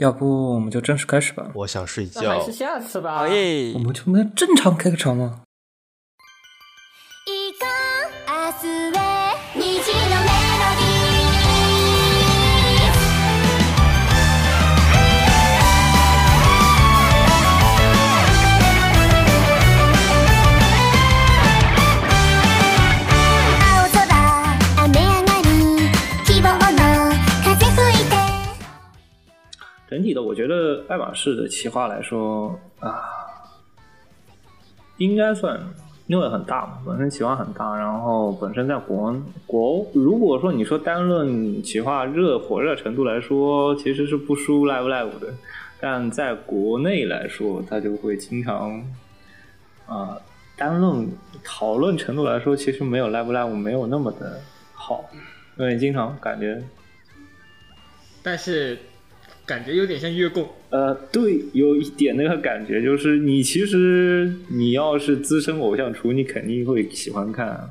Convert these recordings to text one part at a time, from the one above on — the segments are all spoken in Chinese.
要不我们就正式开始吧？我想睡觉还觉是。下次吧。好耶我！们就能正常开个场吗？整体的，我觉得爱马仕的企划来说啊，应该算因为很大嘛，本身企划很大，然后本身在国国，如果说你说单论企划热火热程度来说，其实是不输 Live Live 的，但在国内来说，它就会经常啊、单论讨论程度来说，其实没有 Live Live 没有那么的好，因为经常感觉但是感觉有点像月供。呃，对，有一点那个感觉，就是你其实你要是资深偶像厨，你肯定会喜欢看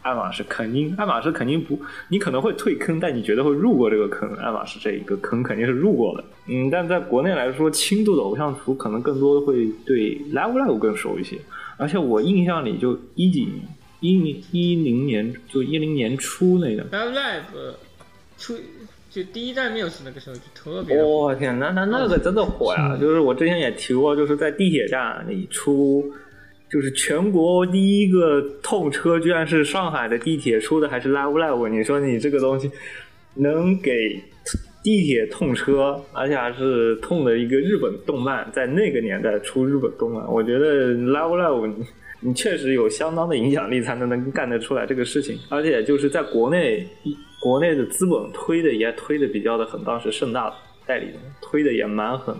爱马仕，肯定爱马仕肯定不，你可能会退坑，但你觉得会入过这个坑，爱马仕这一个坑肯定是入过的。嗯，但在国内来说，轻度的偶像厨可能更多的会对 Live Live 更熟一些，而且我印象里就一几年。一零一零年就一零年初那个，Live Live 出就第一代 Muse 那个时候就特别火。我、天，那那那个真的火呀！就是我之前也提过，就是在地铁站里出，就是全国第一个痛车，居然是上海的地铁出的，还是 Live Live。你说你这个东西能给地铁痛车，而且还是痛的一个日本动漫，在那个年代出日本动漫，我觉得 Live Live 你。确实有相当的影响力，才能能干得出来这个事情，而且就是在国内，国内的资本推的也推的比较的狠，当时盛大代理人推的也蛮狠，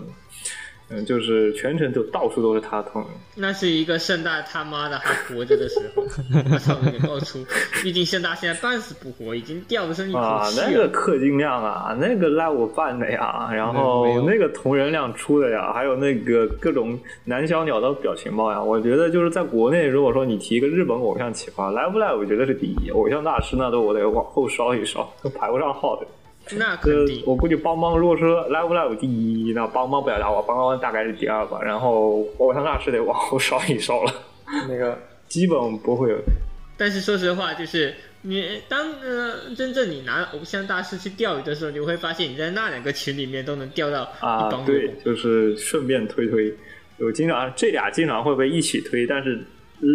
嗯，就是全程就到处都是他痛，那是一个盛大他妈的还活着的时候，我操，给爆出！毕竟盛大现在半死不活，已经掉的剩一口啊，那个。氪金量啊，那个赖我办的呀，然后那个同人量出的呀，还有那个各种男小鸟的表情包呀，我觉得就是在国内，如果说你提一个日本偶像企划，Live Live 我觉得是第一，偶像大师那都我得往后烧一烧，都排不上号的。那呃肯定，我估计邦邦如果说 Live Live 第一，那邦邦不要打我，邦邦大概是第二吧，然后偶像大师得往后稍一稍了，那个基本不会有。但是说实话，就是你当呃真正你拿偶像大师去钓鱼的时候，你会发现你在那两个群里面都能钓到啊，对，就是顺便推推，有经常这俩经常会被一起推，但是、嗯、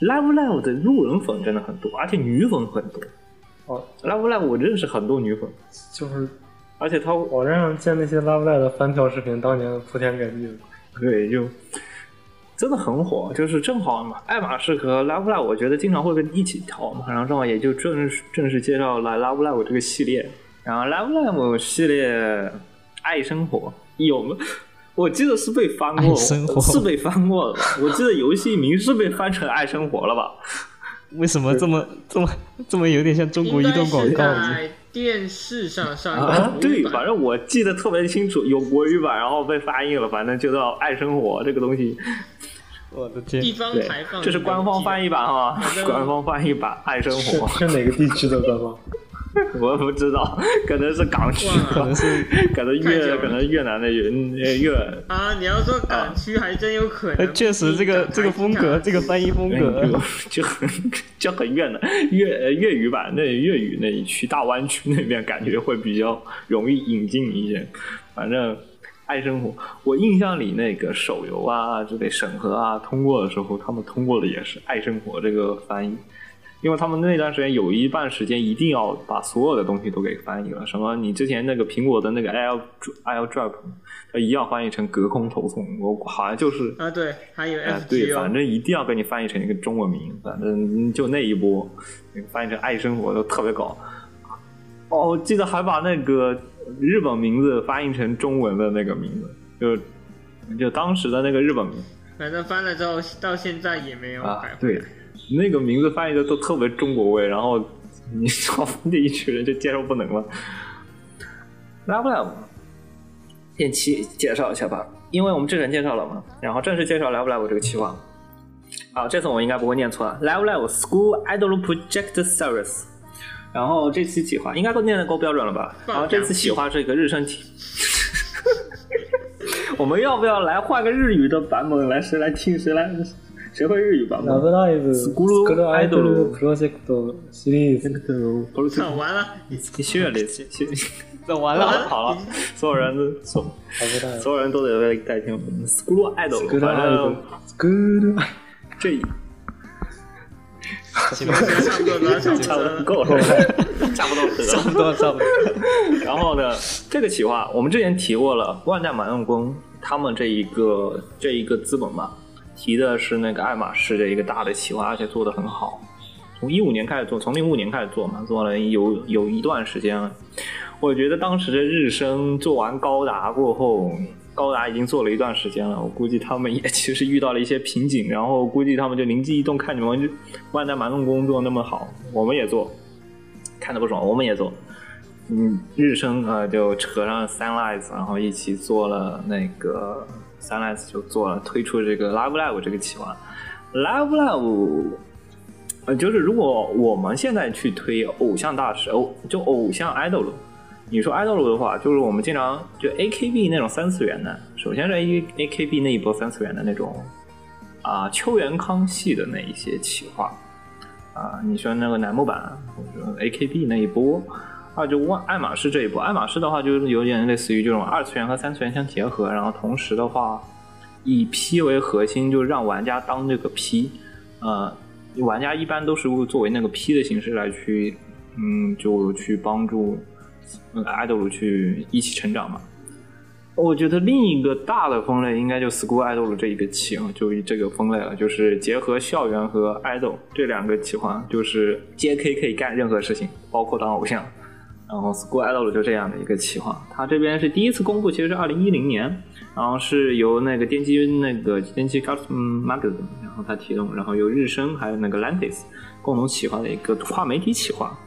Live Live 的路人粉真的很多，而且女粉很多。哦，Love Live 我认识很多女粉，就是而且他网站上见那些 Love Live 的翻跳视频，当年铺天盖地的。对就真的很火，就是正好嘛，爱马仕和 Love Live 我觉得经常会跟一起跳嘛，然后正好也就正式正式介绍了 Love Live 这个系列，然后 Love Live 系列爱生活有吗？我记得是被翻过，是被翻过的。我记得游戏名是被翻成爱生活了吧？为什么这么这么这么有点像中国移动广应告该？是在电视上上映啊的，对，反正我记得特别清楚，有国语版，然后被翻译了，反正就叫爱生活这个东西。我的天！地方对排放，，这是官方翻译版哈官方翻译版爱生活。是哪个地区的官方？我不知道，可能是港区可能是可能越可能越南的越呃越啊！你要说港区还真有可呃能，确实这个这个风格，这个翻译风格，就 就很就很越南粤呃粤语版那粤语那一区大湾区那边感觉会比较容易引进一些，反正。爱生活，我印象里那个手游啊之类审核啊通过的时候，他们通过的也是“爱生活”这个翻译，因为他们那段时间有一半时间一定要把所有的东西都给翻译了，什么你之前那个苹果的那个 Air Air Drop，它一样翻译成隔空投送，我好像就是啊，对，还有哎，对，FGO，反正一定要给你翻译成一个中文名，反正就那一波，那个翻译成爱生活都特别搞。哦，我记得还把那个日本名字翻译成中文的那个名字，就就当时的那个日本名反正翻了之后到现在也没有啊改，回对来。，那个名字翻译的都特别中国味，然后你 知道那一群人就接受不能了。Love Live，先介介绍一下吧，因为我们之前介绍了嘛，然后正式介绍 Love Live 这个企划。好，这次我应该不会念错啊，Live Live School Idol Project Series。然后这期企划应该都念的够标准了吧？然后这次企划是一个日升体，我们要不要来换个日语的版本来？谁来听？谁来？谁会日语版ラブ本？ライブ、スクールクールアイドアイドルルプロジェクトシリーズ。不是唱完了，血里血走完好了了，好了，所有人都所ラブライブ、所有人都得被代替。スクールアイドル，スクール反アイドル正，スクールアイ这差不多了，差不差不多了。多够了，差不多得了。差不多差不多。然后呢，这个企划我们之前提过了，万代满梦宫他们这一个这一个资本吧， 提的是那个爱马仕的一个大的企划，而且做的很好。从一五年开始做，从零五年开始做嘛，做了有有一段时间了。我觉得当时的日升做完高达过后，高达已经做了一段时间了，我估计他们也其实遇到了一些瓶颈，然后估计他们就灵机一动，看你们万代满梦宫做那么好，我们也做，看的不爽，我们也做。嗯，日升呃就扯上 Sunrise，然后一起做了那个 Sunrise 就做了推出这个 Live Live 这个企划。Live Live，呃，就是如果我们现在去推偶像大师，偶就偶像 idol，你说 idol 的话，就是我们经常就 AKB 那种三次元的，首先是 A AKB 那一波三次元的那种啊、秋元康系的那一些企划啊、你说那个楠木版或者 AKB 那一波。啊，就万爱马仕这一步，爱马仕的话就是有点类似于这种二次元和三次元相结合，然后同时的话以 P 为核心，就让玩家当这个 P，呃，玩家一般都是作为那个 P 的形式来去，嗯，就去帮助 idol 去一起成长嘛。我觉得另一个大的分类应该就 school idol 这一个企划，就这个分类了，就是结合校园和 idol 这两个企划，就是 JK 可以干任何事情，包括当偶像。然后 School Idol 就这样的一个企划，它这边是第一次公布，其实是二零一零年，然后是由那个电机那个电机 Custom Magazine，然后它提供，然后由日升还有那个 Lantis 共同企划的一个跨媒体企划。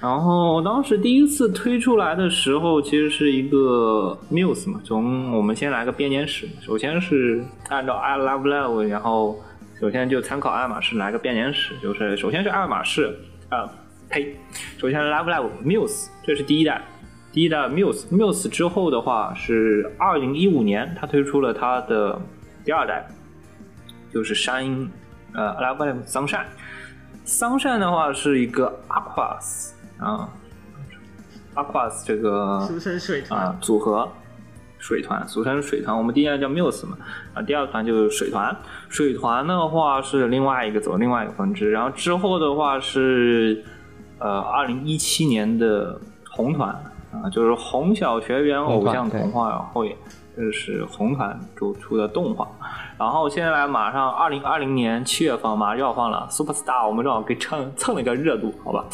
然后当时第一次推出来的时候，其实是一个 Muse 嘛，从我们先来个编年史，首先是按照 I Love Love，然后首先就参考爱马仕来个编年史，就是首先是爱马仕啊。呸！首先 Live Live Muse，这是第一代，第一代 Muse Muse 之后的话是二零一五年，它推出了它的第二代，就是山鹰呃 Live Live Sunshine。Sunshine 的话是一个 Aquas 啊，Aquas 这个俗称水团啊，组合水团，俗称水团。我们第一代叫 Muse 嘛，啊，第二团就是水团。水团的话是另外一个走另外一个分支，然后之后的话是呃二零一七年的红团啊，就是红小学园偶像童话，然后也这是红团主出的动画。然后现在马上二零二零年七月份马上要放了 Super Star，我们正好给蹭蹭了一个热度，好吧？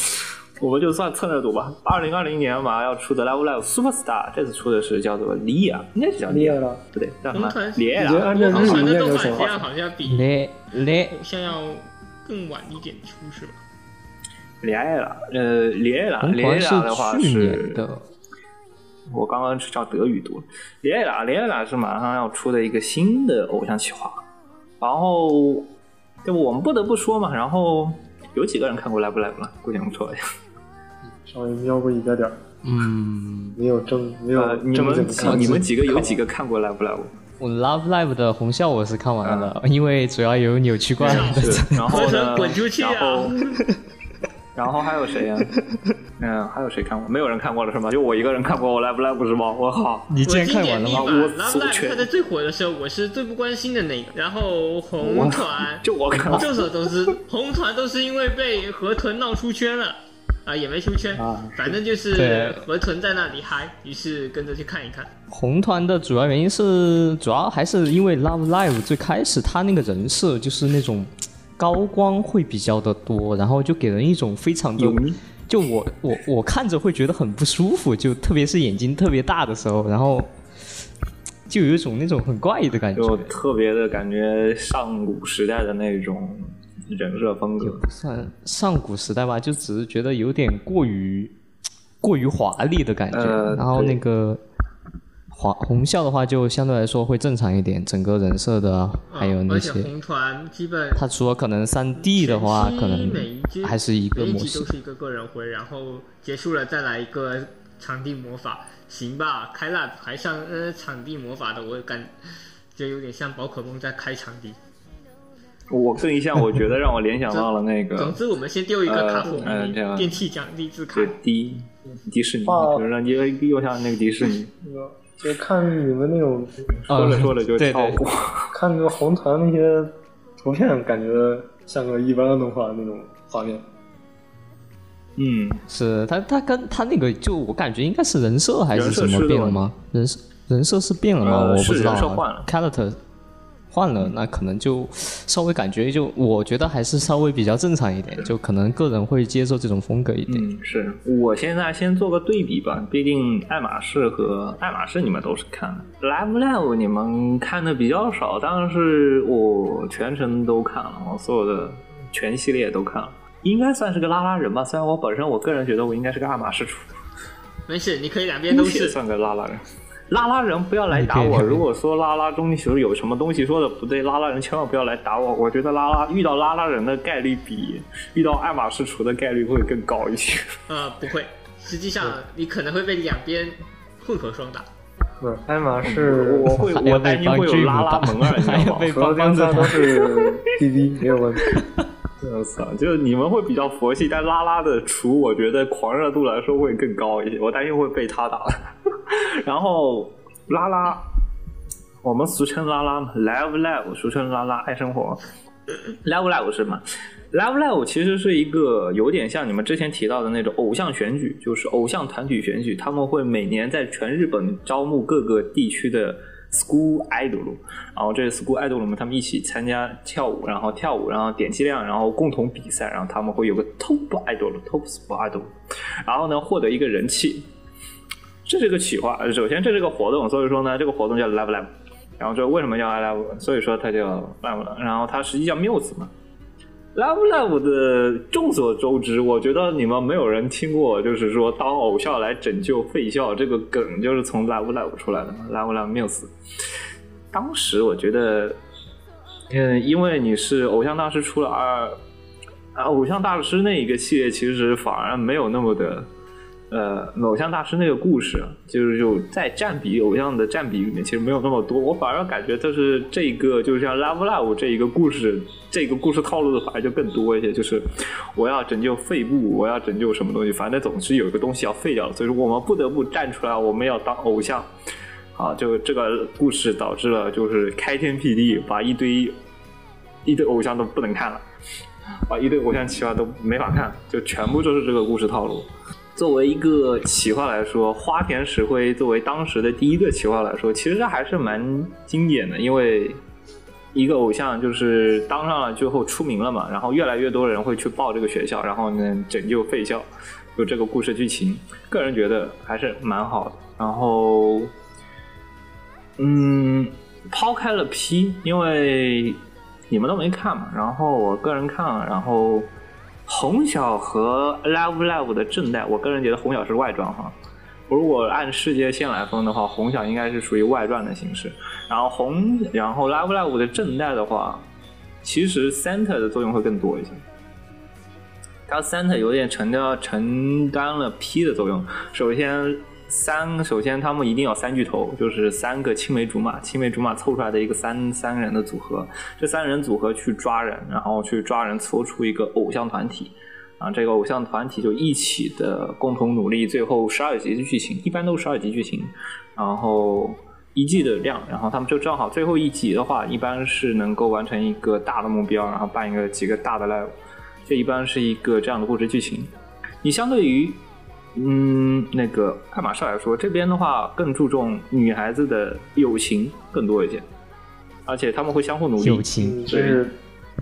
我们就算蹭热度吧。二零二零年马上要出的 Live Live Super Star，这次出的是叫做莉亚，应该是叫莉亚利亚了，不对，叫什么红团？莉亚你觉得按照日语红团的念叫什么动画质？量好像比嘞嘞，偶像要更晚一点出，是吧？莉亚了，呃，莉亚莉红团亚的话是的，我刚刚是照德语读，莉亚莉亚是马上要出的一个新的偶像企划，然后，对不，我们不得不说嘛，然后有几个人看过 Live Live 了？估计不错呀。稍微瞄过一点点儿，嗯，没有正没有呃，你正经看。几你们几个有几个看过 Live Live？我 Love Live 的红校我是看完了，因为主要有扭曲怪然后合呢成？滚出去啊 然后，还有谁呀、嗯，还有谁看过？没有人看过了是吗？就我一个人看过我 Live Live 是吗？我靠！你竟然看完了吗？我 Love Live 全它在最火的时候，我是最不关心的那个。然后红团，就我看过众所周知，红团都是因为被河豚闹出圈了。啊，也没出圈，啊反正就是河豚在那里嗨，于是跟着去看一看。红团的主要原因是，主要还是因为 Love Live 最开始他那个人设就是那种高光会比较的多，然后就给人一种非常的，就我我我看着会觉得很不舒服，就特别是眼睛特别大的时候，然后就有一种那种很怪异的感觉。就特别的感觉上古时代的那种人设风格。不算上古时代吧，就只是觉得有点过于过于华丽的感觉。呃然后那个华红校的话，就相对来说会正常一点，整个人设的啊还有那些。而且红团基本它除了可能三 D 的话，可能还是一个模式每一集都。是一个个人回，然后结束了再来一个场地魔法，行吧？开 lab 还上呃场地魔法的，我感觉有点像宝可梦在开场地。我这一下我觉得让我联想到了那个，总之，我们先丢一个卡普迷你呃电器奖励字卡就。迪迪士尼，哦就让你又像那个迪士尼，那个就看你们那种说着说着就对对跳舞。看那个红团那些图片，感觉像个一般的动画那种画面。嗯，是他他跟他那个就我感觉应该是人设还是什么变了吗？人设人设是变了吗？呃我不知道啊。人设换了 character 换了，那可能就稍微感觉就我觉得还是稍微比较正常一点，就可能个人会接受这种风格一点。嗯，是我现在先做个对比吧，毕竟爱马仕和爱马仕你们都是看的，Live Live 你们看的比较少，但是我全程都看了，我所有的全系列都看了，应该算是个拉拉人吧。虽然我本身我个人觉得我应该是个爱马仕主，没事，你可以两边都是。算个拉拉人。拉拉人不要来打我！如果说拉拉中球有什么东西说的不对，拉拉人千万不要来打我。我觉得拉拉遇到拉拉人的概率比遇到爱马仕厨的概率会更高一些。呃，不会，实际上你可能会被两边混合双打。不是，爱马仕我会，我担心会有拉拉蒙二，你知道吗？还要被所有电商都是 滴滴，没有问题。我操！就是你们会比较佛系，但拉拉的厨，我觉得狂热度来说会更高一些，我担心会被他打。然后拉拉，我们俗称拉拉嘛，Live Live，俗称拉拉爱生活。Live Live 是吗？Live Live 其实是一个有点像你们之前提到的那种偶像选举，就是偶像团体选举，他们会每年在全日本招募各个地区的 school idol，然后这些 school idol 们他们一起参加跳舞，然后跳舞，然后点击量，然后共同比赛，然后他们会有个 top idol，top school idol，然后呢获得一个人气。这是个企划，首先这是个活动，所以说呢，这个活动叫 Love Love，然后这为什么叫 Love，所以说它叫 Love，然后它实际叫 Muse 嘛。Love Love 的众所周知，我觉得你们没有人听过，就是说当偶像来拯救废校这个梗，就是从 Love Love 出来的嘛。Love Love Muse，当时我觉得，嗯，因为你是偶像大师出了二，啊，偶像大师那一个系列其实反而没有那么的。呃，偶像大师那个故事，就是就在占比偶像的占比里面，其实没有那么多。我反而感觉就是这个，就是像 Love Love 这一个故事，这个故事套路的反而就更多一些。就是我要拯救废部，我要拯救什么东西，反正总是有一个东西要废掉，所以说我们不得不站出来，我们要当偶像。啊，就这个故事导致了就是开天辟地，把一堆一堆偶像都不能看了，把一堆偶像企划都没法看，就全部就是这个故事套路。作为一个企划来说，花田石灰作为当时的第一个企划来说，其实还是蛮经典的，因为一个偶像就是当上了最后出名了嘛，然后越来越多人会去报这个学校，然后呢拯救废校，就这个故事剧情，个人觉得还是蛮好的。然后，嗯，抛开了 P，因为你们都没看嘛，然后我个人看了，然后。红小和 Love Love 的正代，我个人觉得红小是外传哈。如果按世界线来分的话，红小应该是属于外传的形式。然后红，然后 Love Love 的正代的话，其实 Center 的作用会更多一些。它 Center 有点承担承担了 P 的作用。首先三，首先他们一定要三巨头，就是三个青梅竹马，青梅竹马凑出来的一个三三人的组合。这三人组合去抓人，然后去抓人，搓出一个偶像团体。啊，这个偶像团体就一起的共同努力，最后十二集的剧情，一般都是十二集剧情，然后一季的量，然后他们就正好最后一集的话，一般是能够完成一个大的目标，然后办一个几个大的 live，这一般是一个这样的故事剧情。你相对于嗯，那个爱马仕来说，这边的话更注重女孩子的友情更多一些，而且他们会相互努力。友情嗯就是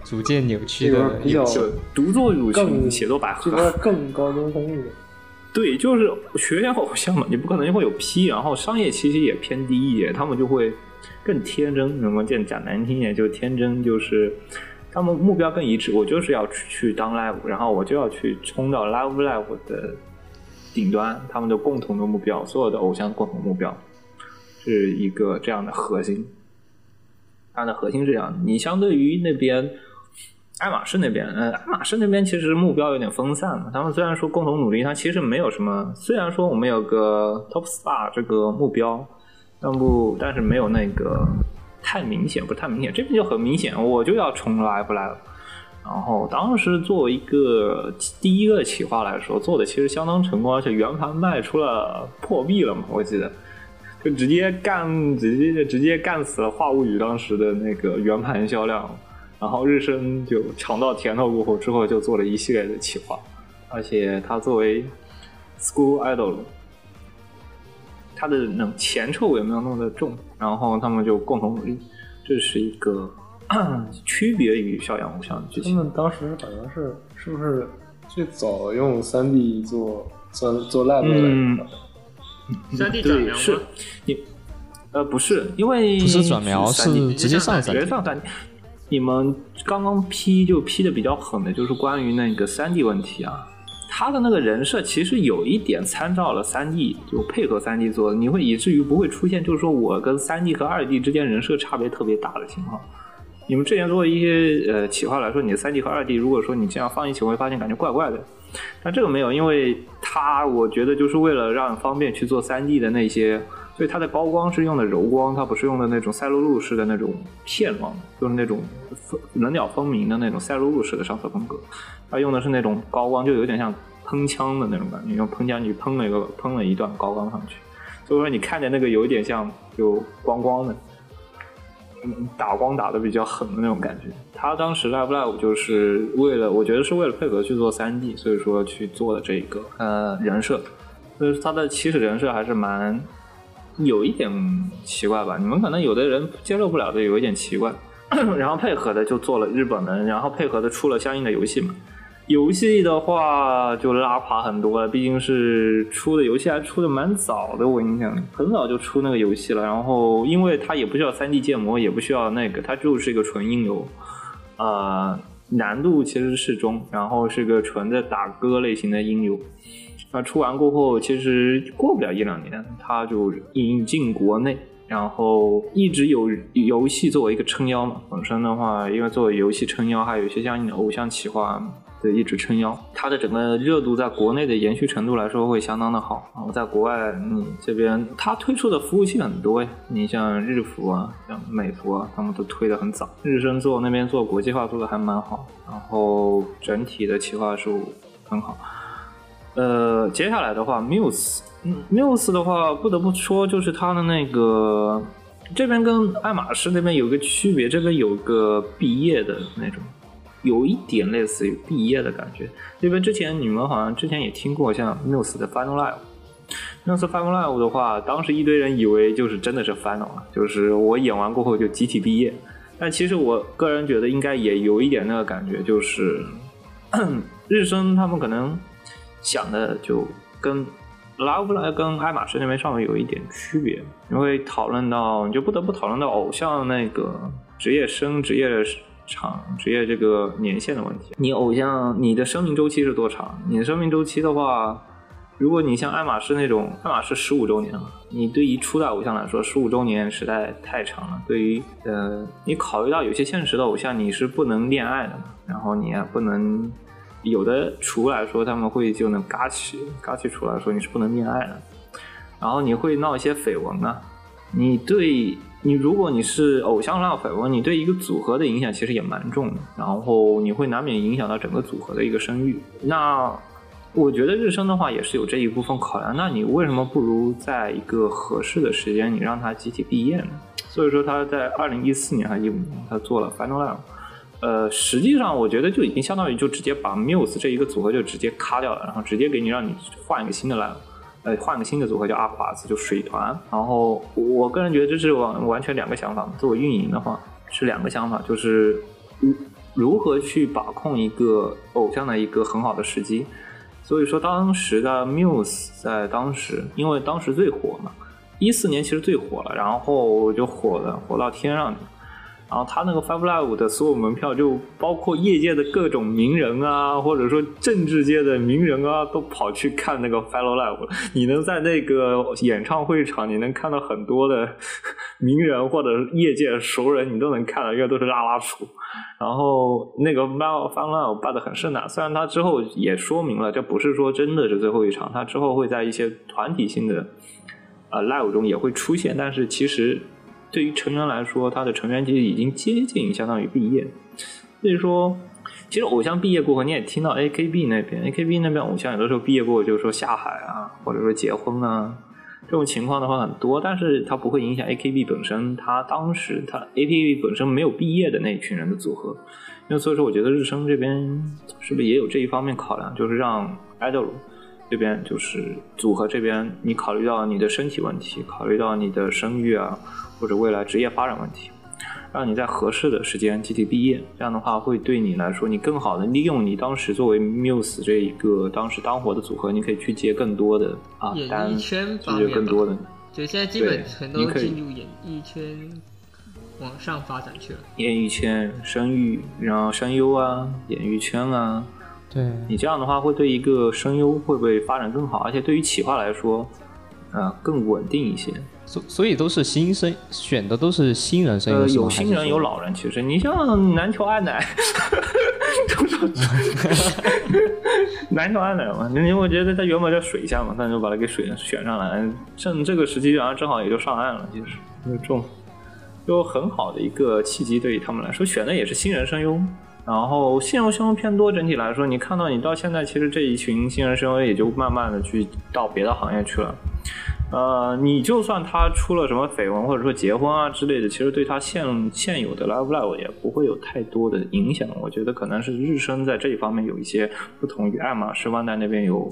逐渐扭曲这的个比较就独坐友情，写作百合更高中风一点。对，就是学校偶像嘛，你不可能会有 P，然后商业气息也偏低一点，他们就会更天真。什么讲讲难听一点，就天真，就是他们目标更一致。我就是要去去当 live，然后我就要去冲到 live live 的顶端，他们的共同的目标，所有的偶像共同目标是一个这样的核心。它的核心是这样，你相对于那边爱马仕那边，呃，爱马仕那边其实目标有点分散了。他们虽然说共同努力，它其实没有什么。虽然说我们有个 Top Star 这个目标，但不，但是没有那个太明显，不是太明显。这边就很明显，我就要重来不来了。然后当时作为一个第一个企划来说，做的其实相当成功，而且圆盘卖出了破壁了嘛，我记得。就直接干，直接直接干死了《话物语》当时的那个圆盘销量，然后日升就尝到甜头过后，之后就做了一系列的企划，而且他作为 school idol，他的那前臭也没有那么的重，然后他们就共同努力，这是一个 区别于校园偶像的剧他。们当时好像是是不是最早用三 D 做做做 lab 嗯的？三 D 转对，是？你，呃，不是，因为不是转描，是 3D 直接上直接 3D 上三 D。你们刚刚批就批的比较狠的，就是关于那个三 D 问题啊。他的那个人设其实有一点参照了三 D，就配合三 D 做的，你会以至于不会出现就是说我跟三 D 和二 D 之间人设差别特别大的情况。你们之前做一些呃企划来说，你的三 D 和二 D，如果说你这样放一起，我会发现感觉怪怪的。但这个没有，因为它我觉得就是为了让方便去做三 D 的那些，所以它的高光是用的柔光，它不是用的那种赛璐璐式的那种片光，就是那种分棱角分明的那种赛璐璐式的上色风格。它用的是那种高光，就有点像喷枪的那种感觉，用喷枪去喷了一个喷了一段高光上去，所以说你看着那个有点像就光光的。嗯打光打的比较狠的那种感觉。他当时 Live Live 就是为了，我觉得是为了配合去做三 D，所以说去做的这一个呃人设，所以他的起始人设还是蛮有一点奇怪吧。你们可能有的人接受不了的，有一点奇怪。然后配合的就做了日本的，然后配合的出了相应的游戏嘛。游戏的话就拉垮很多了，毕竟是出的游戏还出的蛮早的，我印象里很早就出那个游戏了。然后因为它也不需要 3D 建模，也不需要那个，它就是一个纯音游，呃，难度其实适中，然后是个纯的打歌类型的音游。那出完过后，其实过不了一两年，它就引进国内。然后一直有游戏作为一个撑腰嘛，本身的话，因为作为游戏撑腰，还有一些相应的偶像企划的一直撑腰，它的整个热度在国内的延续程度来说会相当的好。然后在国外，你这边它推出的服务器很多呀，你像日服啊、像美服啊，他们都推的很早。日升做那边做国际化做的还蛮好，然后整体的企划是很好。呃，接下来的话，Muse，Muse 的话，不得不说，就是它的那个这边跟爱马仕那边有个区别，这边有个毕业的那种，有一点类似于毕业的感觉。这边之前你们好像之前也听过，像 Muse 的 Final Live。Muse Final Live 的话，当时一堆人以为就是真的是 Final 了，就是我演完过后就集体毕业。但其实我个人觉得应该也有一点那个感觉，就是 日升他们可能想的就跟 Love Live 跟爱马仕那边稍微有一点区别，因为讨论到你就不得不讨论到偶像那个职业生、职业长、职业这个年限的问题。你偶像你的生命周期是多长？你的生命周期的话，如果你像爱马仕那种，爱马仕十五周年了，你对于初代偶像来说，十五周年实在太长了。对于呃，你考虑到有些现实的偶像，你是不能恋爱的，然后你也不能。有的厨来说，他们会就能嘎起嘎起厨来说你是不能恋爱的，然后你会闹一些绯闻啊。你对你如果你是偶像闹绯闻，你对一个组合的影响其实也蛮重的，然后你会难免影响到整个组合的一个声誉。那我觉得日升的话也是有这一部分考量。那你为什么不如在一个合适的时间，你让他集体毕业呢？所以说他在二零一四年还是一五年，他做了 Final Live。呃，实际上我觉得就已经相当于就直接把 Muse 这一个组合就直接卡掉了，然后直接给你让你换一个新的来，呃，换个新的组合叫阿垮子，就水团。然后我个人觉得这是完完全两个想法。作为运营的话是两个想法，就是如如何去把控一个偶像的一个很好的时机。所以说当时的 Muse 在当时，因为当时最火嘛，一四年其实最火了，然后就火了，火到天上去。然后他那个 Five Live 的所有门票，就包括业界的各种名人啊，或者说政治界的名人啊，都跑去看那个 Five Live。你能在那个演唱会场，你能看到很多的名人或者业界熟人，你都能看到，因为都是拉拉出。然后那个 Mal Fun Live 办的很盛大，虽然他之后也说明了，这不是说真的是最后一场，他之后会在一些团体性的呃 live 中也会出现，但是其实对于成员来说，他的成员其实已经接近相当于毕业，所以说。其实偶像毕业过后，你也听到 AKB 那边，AKB 那边偶像有的时候毕业过后就是说下海啊，或者说结婚啊，这种情况的话很多，但是它不会影响 AKB 本身，他当时他 AKB 本身没有毕业的那一群人的组合，因为所以说我觉得日升这边是不是也有这一方面考量，就是让 idol 这边就是组合这边，你考虑到你的身体问题，考虑到你的生育啊，或者未来职业发展问题。让你在合适的时间集体毕业，这样的话会对你来说，你更好的利用你当时作为 Muse 这一个当时当火的组合，你可以去接更多的啊演单，艺圈方接更多的对现在基本对全都进入演艺圈往上发展去了。演艺圈、声誉，然后声优啊、演艺圈啊，对，你这样的话会对一个声优会不会发展更好？而且对于企划来说，呃，更稳定一些。所所以都是新生选的都是新人声优呃，有新人有，老人，其实你像南条爱乃，南条爱乃 嘛，因为我觉得他原本在水下嘛，但就把他给水选上来，正这个时机，然后正好也就上岸了，其实就这种就很好的一个契机，对于他们来说，选的也是新人声优。然后新人声优偏多，整体来说，你看到你到现在，其实这一群新人声优也就慢慢的去到别的行业去了。呃，你就算他出了什么绯闻或者说结婚啊之类的，其实对他现现有的 Live Live 也不会有太多的影响。我觉得可能是日升在这一方面有一些不同于爱马仕、万代那边有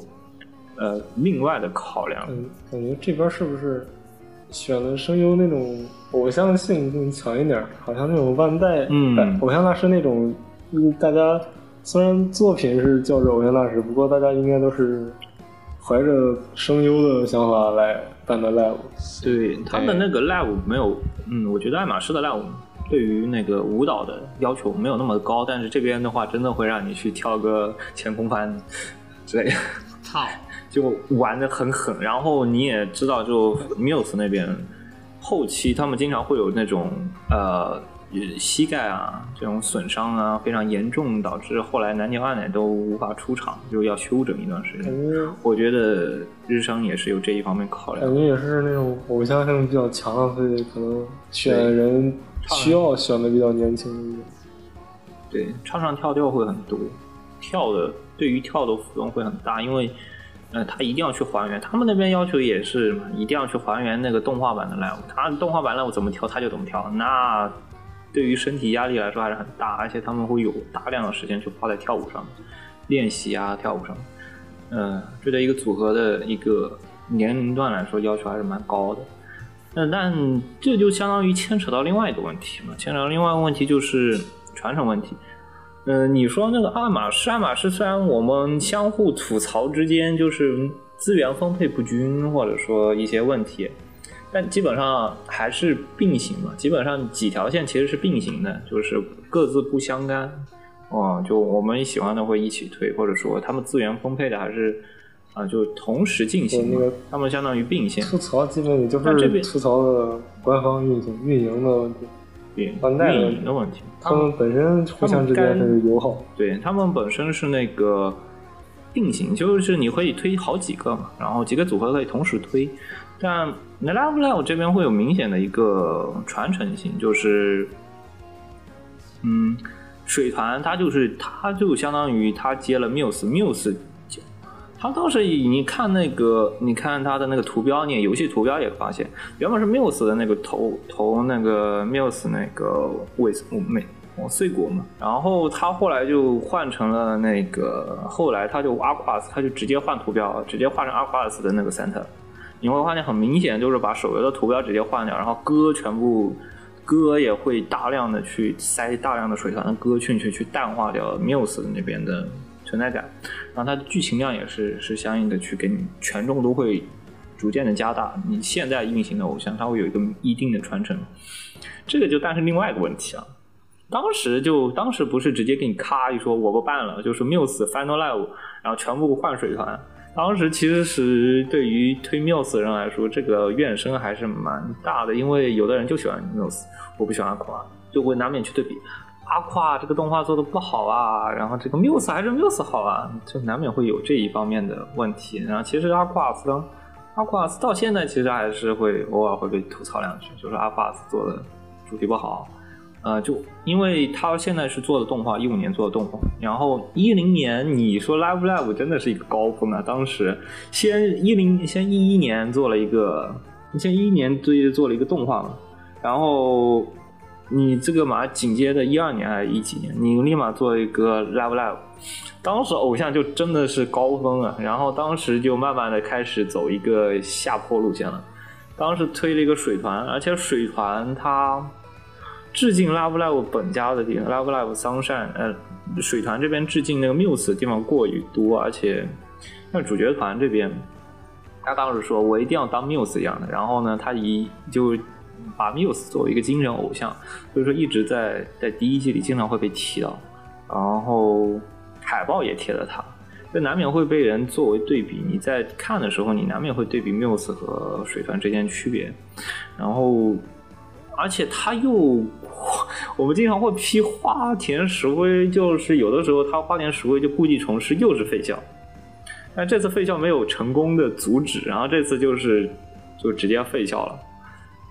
呃另外的考量。嗯，感觉这边是不是选的声优那种偶像性更强一点？好像那种万代，嗯哎偶像大师那种，嗯，大家虽然作品是叫着偶像大师，不过大家应该都是怀着声优的想法来办的 live。对他们那个 Live 没有，嗯，我觉得爱马仕的 Live 对于那个舞蹈的要求没有那么高，但是这边的话，真的会让你去跳个前空翻之类的。操，就玩的很狠。然后你也知道，就 Muse 那边后期他们经常会有那种呃膝盖啊这种损伤啊非常严重，导致后来南条爱乃都无法出场，就要休整一段时间。觉我觉得日商也是有这一方面考量。感觉也是那种偶像性比较强的，所以可能选人需要选的比较年轻一点。对，唱唱跳跳会很多，跳的对于跳的浮动会很大，因为呃，他一定要去还原，他们那边要求也是嘛，一定要去还原那个动画版的 live，他动画版 live 怎么跳他就怎么跳，那对于身体压力来说还是很大，而且他们会有大量的时间去花在跳舞上面，练习啊跳舞上面，嗯、这对一个组合的一个年龄段来说要求还是蛮高的。那但这就相当于牵扯到另外一个问题嘛，牵扯到另外一个问题就是传承问题。嗯、你说那个爱马仕，爱马仕虽然我们相互吐槽之间就是资源分配不均，或者说一些问题，但基本上还是并行嘛。基本上几条线其实是并行的，就是各自不相干。哦、就我们喜欢的会一起推，或者说他们资源分配的还是啊、就同时进行那个他们相当于并线。吐槽基本也就是吐槽的官方运行运营的问题，对万代的运营的问题，他们本身互相之间是友好。对他们本身是那个并行，就是你可以推好几个嘛，然后几个组合可以同时推。但 Love Live 这边会有明显的一个传承性，就是，嗯，水团它就是它就相当于它接了 Muse，Muse，它当时你看那个，你看它的那个图标，你游戏图标也发现，原本是 Muse 的那个头头那个 Muse 那个尾美哦碎果嘛，然后他后来就换成了那个，后来他就 Aquas，他就直接换图标，直接换成 Aquas 的那个 center，你会发现很明显就是把手游的图标直接换掉，然后歌全部歌也会大量的去塞大量的水团的歌进去，去淡化掉 Muse 那边的存在感，然后它的剧情量也是是相应的去给你权重都会逐渐的加大。你现在运行的偶像，它会有一个一定的传承，这个就但是另外一个问题啊。当时就当时不是直接给你咔一说我不办了，就是 Muse Final Live，然后全部换水团。当时其实是对于推 Muse 的人来说，这个怨声还是蛮大的，因为有的人就喜欢 Muse，我不喜欢 Aqua，就会难免去对比。Aqua 这个动画做的不好啊，然后这个 Muse 还是 Muse 好啊，就难免会有这一方面的问题。然后其实阿夸斯，阿夸斯到现在其实还是会偶尔会被吐槽两句，就是阿夸斯做的主题不好。呃，就因为他现在是做的动画，一五年做的动画，然后一零年你说 Live Live 真的是一个高峰啊！当时先一零先一一年做了一个，你先一一年对做了一个动画嘛，然后你这个马紧接着一二年还是一几年，你立马做一个 Live Live，当时偶像就真的是高峰啊，然后当时就慢慢的开始走一个下坡路线了，当时推了一个水团，而且水团它。致敬 Love Live 本家的地方，Love Live Sunshine，呃，水团这边致敬那个 Muse 的地方过于多，而且像主角团这边，他当时说我一定要当 Muse 一样的，然后呢，他一就把 Muse 作为一个精神偶像，所以说一直在在第一季里经常会被提到，然后海报也贴了他，这难免会被人作为对比，你在看的时候，你难免会对比 Muse 和水团之间区别，然后。而且他又，我们经常会批花田石灰，就是有的时候他花田石灰就故技重施，又是废校。但这次废校没有成功的阻止，然后这次就是就直接废校了。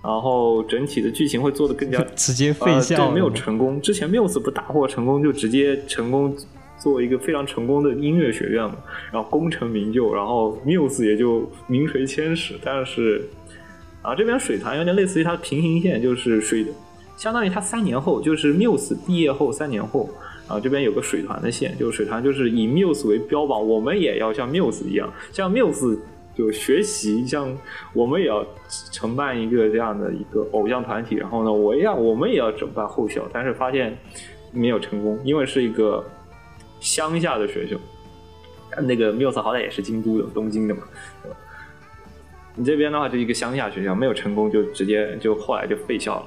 然后整体的剧情会做的更加 直接废校，对，没有成功。之前 Muse 不大获成功，就直接成功做一个非常成功的音乐学院嘛，然后功成名就，然后 Muse 也就名垂千史。但是。啊这边水潭有点类似于它的平行线，就是水，相当于他三年后，就是 Muse 毕业后三年后，然后这边有个水团的线，就是水团就是以 Muse 为标榜，我们也要像 Muse 一样，像 Muse 就学习，像我们也要承办一个这样的一个偶像团体，然后呢，我一样，我们也要整办后校，但是发现没有成功，因为是一个乡下的学校，那个 Muse 好歹也是京都的，东京的嘛，你这边的话就一个乡下学校，没有成功就直接就后来就废校了，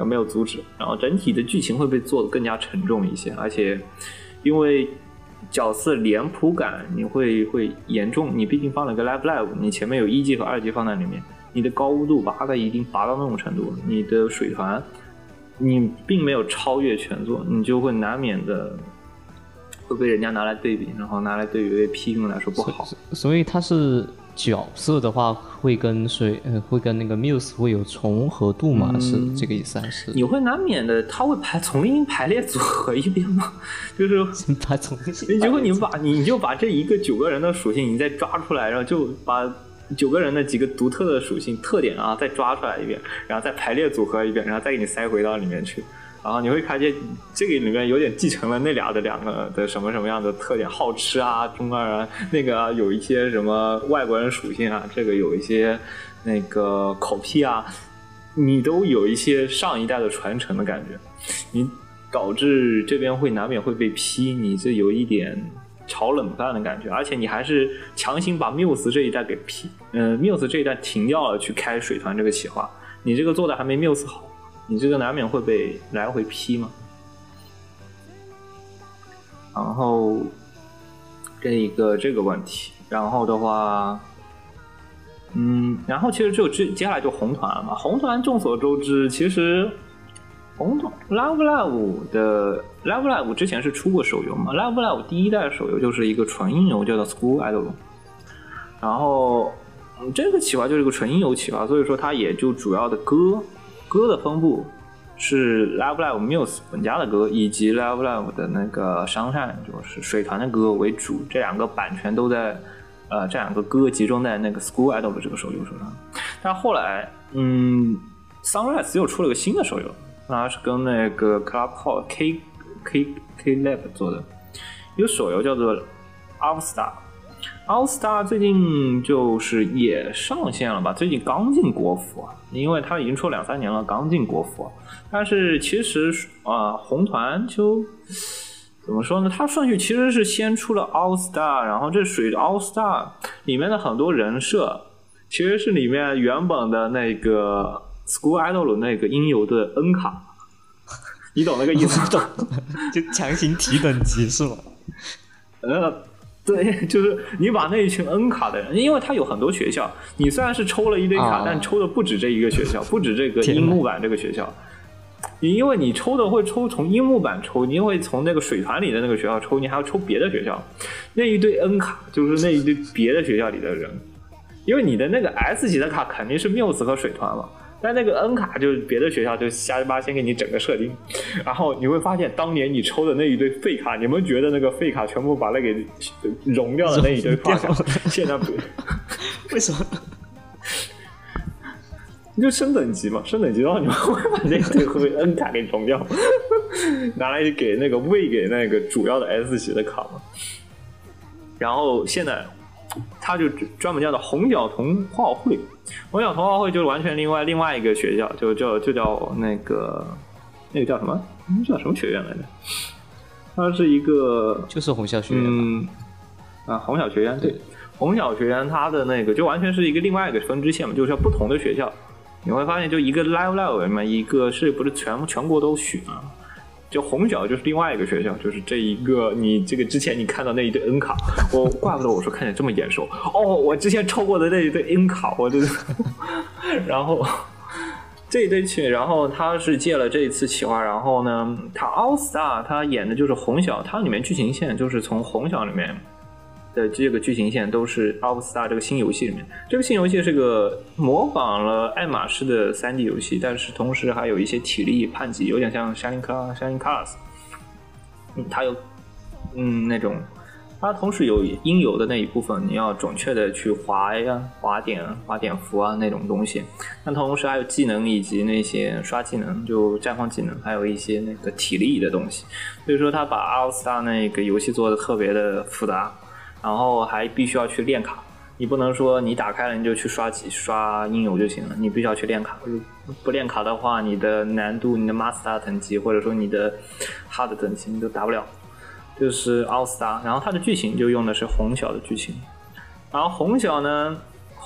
然后没有阻止，然后整体的剧情会被做的更加沉重一些，而且因为角色脸谱感你会会严重，你毕竟放了个 Live Live，你前面有一季和二季放在里面，你的高度拔的已经拔到那种程度，你的水团你并没有超越全作，你就会难免的会被人家拿来对比，然后拿来对于批评来说不好，所以他是。角色的话会跟谁？呃，会跟那个 Muse 会有重合度吗？是这个意思还是？你会难免的，他会排重新排列组合一遍吗？就是排重新。如果你把你你就把这一个九个人的属性你再抓出来，然后就把九个人的几个独特的属性特点啊再抓出来一遍，然后再排列组合一遍，然后再给你塞回到里面去。然后你会看见这个里面有点继承了那俩的两个的什么什么样的特点，好吃啊，中二啊，那个有一些什么外国人属性啊，这个有一些那个口癖啊，你都有一些上一代的传承的感觉，你导致这边会难免会被批，你这有一点炒冷饭的感觉，而且你还是强行把缪斯这一代给批，嗯，缪斯这一代停掉了去开水团这个企划，你这个做的还没缪斯好。你这个难免会被来回批嘛，然后这一个这个问题，然后的话，嗯，然后其实就接接下来就红团了嘛。红团众所周知，其实红团 Love Live 的 Love Live 之前是出过手游嘛？Love Live 第一代手游就是一个纯音游，叫做 School Idol，然后这个企划就是个纯音游企划，所以说它也就主要的歌。歌的分布是 Love Live Muse 本家的歌，以及 Love Live 的那个商战，就是水团的歌为主。这两个版权都在，呃，这两个歌集中在那个 School Idol 这个手游手上。但后来，嗯，Sunrise 又出了个新的手游，那是跟那个 Club Hall K K K Lab 做的一个手游，叫做 All Star。All Star 最近就是也上线了吧？最近刚进国服啊，因为他已经出两三年了，刚进国服。但是其实啊，红团就怎么说呢？他顺序其实是先出了 All Star，然后这属于 All Star 里面的很多人设，其实是里面原本的那个 School Idol 那个应有的 N 卡，你懂那个意思？懂，就强行提等级是吗？呃。对，就是你把那一群 N 卡的人，因为他有很多学校，你虽然是抽了一堆卡，啊但抽的不止这一个学校，不止这个樱木坂这个学校。你因为你抽的会抽从樱木坂抽，你因为从那个水团里的那个学校抽，你还要抽别的学校，那一堆 N 卡就是那一堆别的学校里的人，因为你的那个 S 级的卡肯定是缪斯和水团嘛，但那个 N 卡就是别的学校就瞎八先给你整个设定，然后你会发现当年你抽的那一堆废卡，你们觉得那个废卡全部把那给融掉的那一堆 现在不 为什么？你就升等级嘛，升等级的话，你们会把那堆会 N 卡给融掉，拿来给那个喂给那个主要的 S 级的卡嘛。然后现在他就专门叫做红角童话会，红角童话会就是完全另外另外一个学校，就叫就叫那个那个叫什么？嗯叫什么学院来着？它是一个就是红校学院吧。嗯，啊，红小学院对，红小学院它的那个就完全是一个另外一个分支线嘛，就是不同的学校，你会发现就一个 Live Live 嘛，一个是不是全全国都选啊？就红小就是另外一个学校，就是这一个你这个之前你看到那一堆 N 卡，我怪不得我说看起来这么眼熟哦，我之前抽过的那一堆 N 卡，我真的，然后。这一堆去，然后他是借了这一次企划，然后呢，他 All Star 他演的就是红小，它里面剧情线就是从红小里面的这个剧情线都是 All Star 这个新游戏里面。这个新游戏是个模仿了爱马仕的 3D 游戏，但是同时还有一些体力判级，有点像 Shining Car Shining Cars。嗯，它有嗯那种，它同时有应有的那一部分，你要准确的去划呀、划点、划点符啊那种东西。那同时还有技能以及那些刷技能，就绽放技能，还有一些那个体力的东西。所以说，他把 All Star 那个游戏做的特别的复杂，然后还必须要去练卡。你不能说你打开了你就去刷几刷应有就行了，你必须要去练卡。不练卡的话，你的难度、你的 Master 等级或者说你的 Hard 等级你都打不了。就是 All Star，然后它的剧情就用的是红小的剧情，然后红小呢，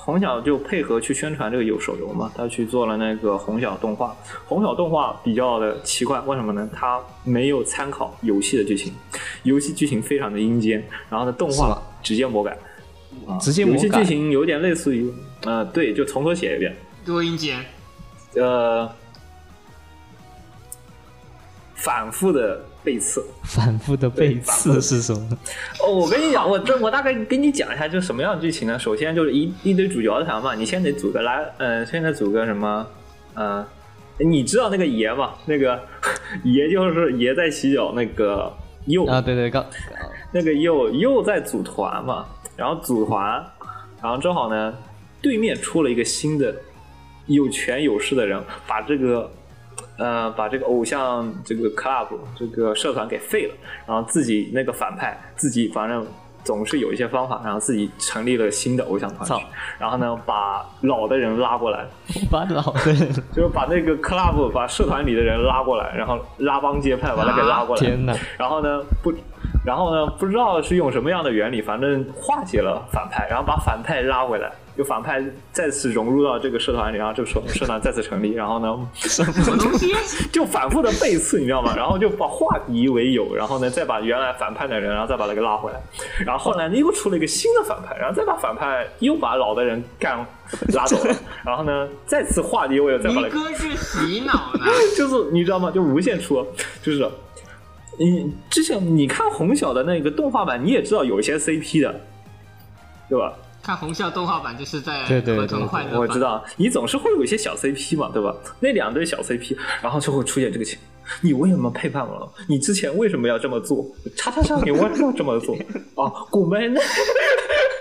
红小就配合去宣传这个有手游嘛，他去做了那个红小动画。红小动画比较的奇怪，为什么呢？它没有参考游戏的剧情，游戏剧情非常的阴间，然后呢，动画直接魔改。啊直接魔游戏改剧情有点类似于，呃，对，就从头写一遍，多阴间，呃，反复的背刺。反复的背刺是什么？哦，我跟你讲，我这我大概跟你讲一下，就是什么样的剧情呢？首先就是一一堆主角团嘛，你先得组个来，呃，先得组个什么，呃，你知道那个爷嘛？那个爷就是爷在洗脚，那个右啊，对对，刚那个又又在组团嘛，然后组团，然后正好呢，对面出了一个新的有权有势的人，把这个呃把这个偶像这个 club 这个社团给废了，然后自己那个反派自己反正总是有一些方法，然后自己成立了新的偶像团体，然后呢把老的人拉过来，把老的人，就是把那个 club 把社团里的人拉过来，然后拉帮结派把他给拉过来，天哪！然后呢不，然后呢不知道是用什么样的原理，反正化解了反派，然后把反派拉回来，就反派再次融入到这个社团里，然后这个社社团再次成立，然后呢什么东西？就反复的背刺，你知道吗？然后就把化敌为友，然后呢再把原来反派的人，然后再把他给拉回来，然后后来呢又出了一个新的反派，然后再把反派又把老的人干 拉走了，然后呢再次化敌为友，再把他一个是洗脑呢，就是你知道吗？就无限出，就是你之前你看红小的那个动画版，你也知道有一些 CP 的，对吧？看红校动画版就是在合同对快乐版我知，道，你总是会有一些小 CP 嘛，对吧？那两对小 CP，然后就会出现这个情况。你为什么背叛我了？你之前为什么要这么做？叉叉叉，你为什么要这么做？啊，古梅呢？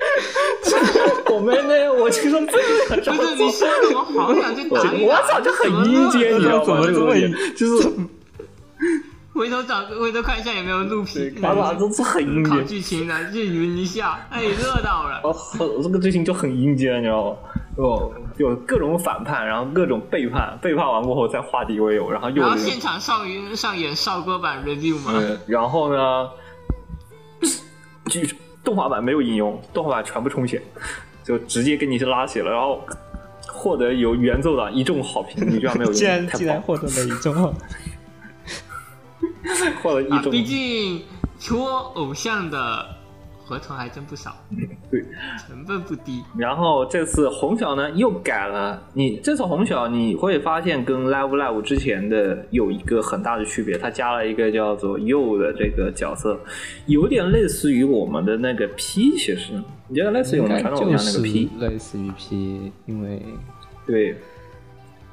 古梅呢？我听说这个这不是你说的，我好想去打一。我操，就很阴间，你知道吗？怎么这个东西就是回头找，回头看一下有没有录屏，啊，哇，这是很阴考间。剧情的，日云一下，哎，热到了。哦，很这个剧情就很阴间，你知道吗？哦，有各种反叛，然后各种背叛，背叛完过后再化敌为友，然后又然后现场上云上演少歌版 review 嘛，嗯，然后呢，剧动画版没有引用，动画版全部重写，就直接给你是拉起了，然后获得有原作党一众好评，你居然没有 竟然竟然获得了一众好，获得一啊，毕竟戳偶像的合同还真不少，对，成本不低。然后这次红小呢又改了，你这次红小你会发现跟 Live Live 之前的有一个很大的区别，它加了一个叫做 You 的这个角色，有点类似于我们的那个 P，其实。你觉得类似于我们传统偶像那个 P，类似于 P，因为对。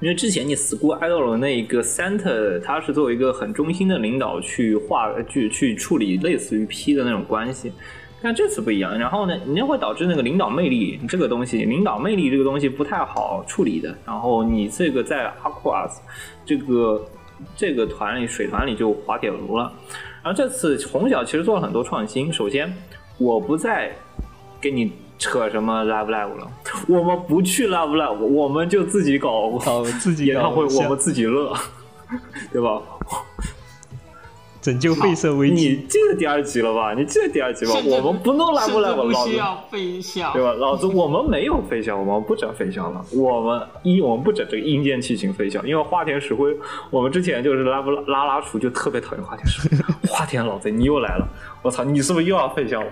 因为之前你 School Idol 的那一个 Center，他是作为一个很中心的领导去画去去处理类似于 P 的那种关系，但这次不一样。然后呢，你就会导致那个领导魅力这个东西，领导魅力这个东西不太好处理的。然后你这个在 Aquas 这个这个团里水团里就滑铁卢了。然后这次红小其实做了很多创新。首先，我不再跟你扯什么 Live Live 了，我们不去 Live Live，我们就自己搞搞自己演唱会，我们自己乐，对吧？拯救废社危机你。记得第二集了吧？你记得第二集吧？我们不弄 Live Live，不老子需要飞翔对。吧？老子我们没有飞翔，我们不整飞翔了。我们一我们不整这个阴间器型飞翔，因为花田石灰，我们之前就是拉不拉拉厨就特别讨厌花田石灰。花田老贼，你又来了！我操，你是不是又要废消了？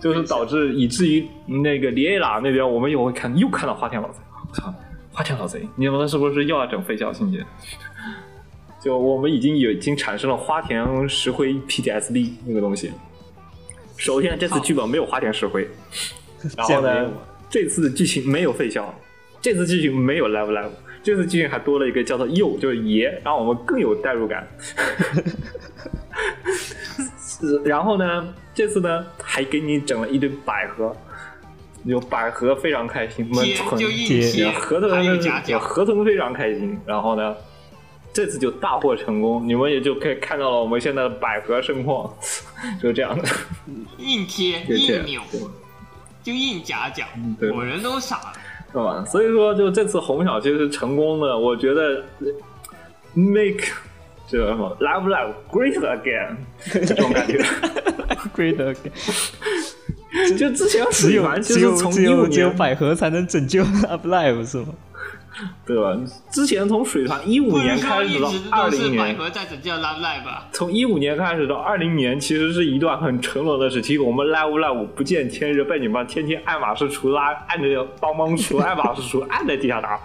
就是导致以至于那个李艾拉那边，我们又会看又看到花田老贼。我操，花田老贼，你们是不是又要整废消情节？就我们已经有已经产生了花田石灰 PTSD 那个东西。首先，这次剧本没有花田石灰，然后呢这次的剧情没有废消，这次剧情没有 Live Live，这次剧情还多了一个叫做又，就是爷，让我们更有代入感。是然后呢，这次呢还给你整了一堆百合，有百合非常开心，闷贴吞就硬贴贴，合同还有呢夹角，合同非常开心，然后呢，这次就大获成功，你们也就可以看到了我们现在的百合盛况，就是这样的，硬贴硬扭，就硬夹角我人都傻了。是吧？所以说，就这次红小其实是成功的，我觉得呃 make 这叫什么 Love Love great again 这种感觉。Great again 就之前只有只有只有只有年百合才能拯救 Love Live 是吗？对吧？之前从水团一五年开始到二零年，百合在拯救 Love Live 吧？从一五年开始到二零年，其实是一段很沉沦的时期。我们 live live 不见天日，被你们天天爱马仕厨拉按着帮帮厨爱马仕厨按在地下打。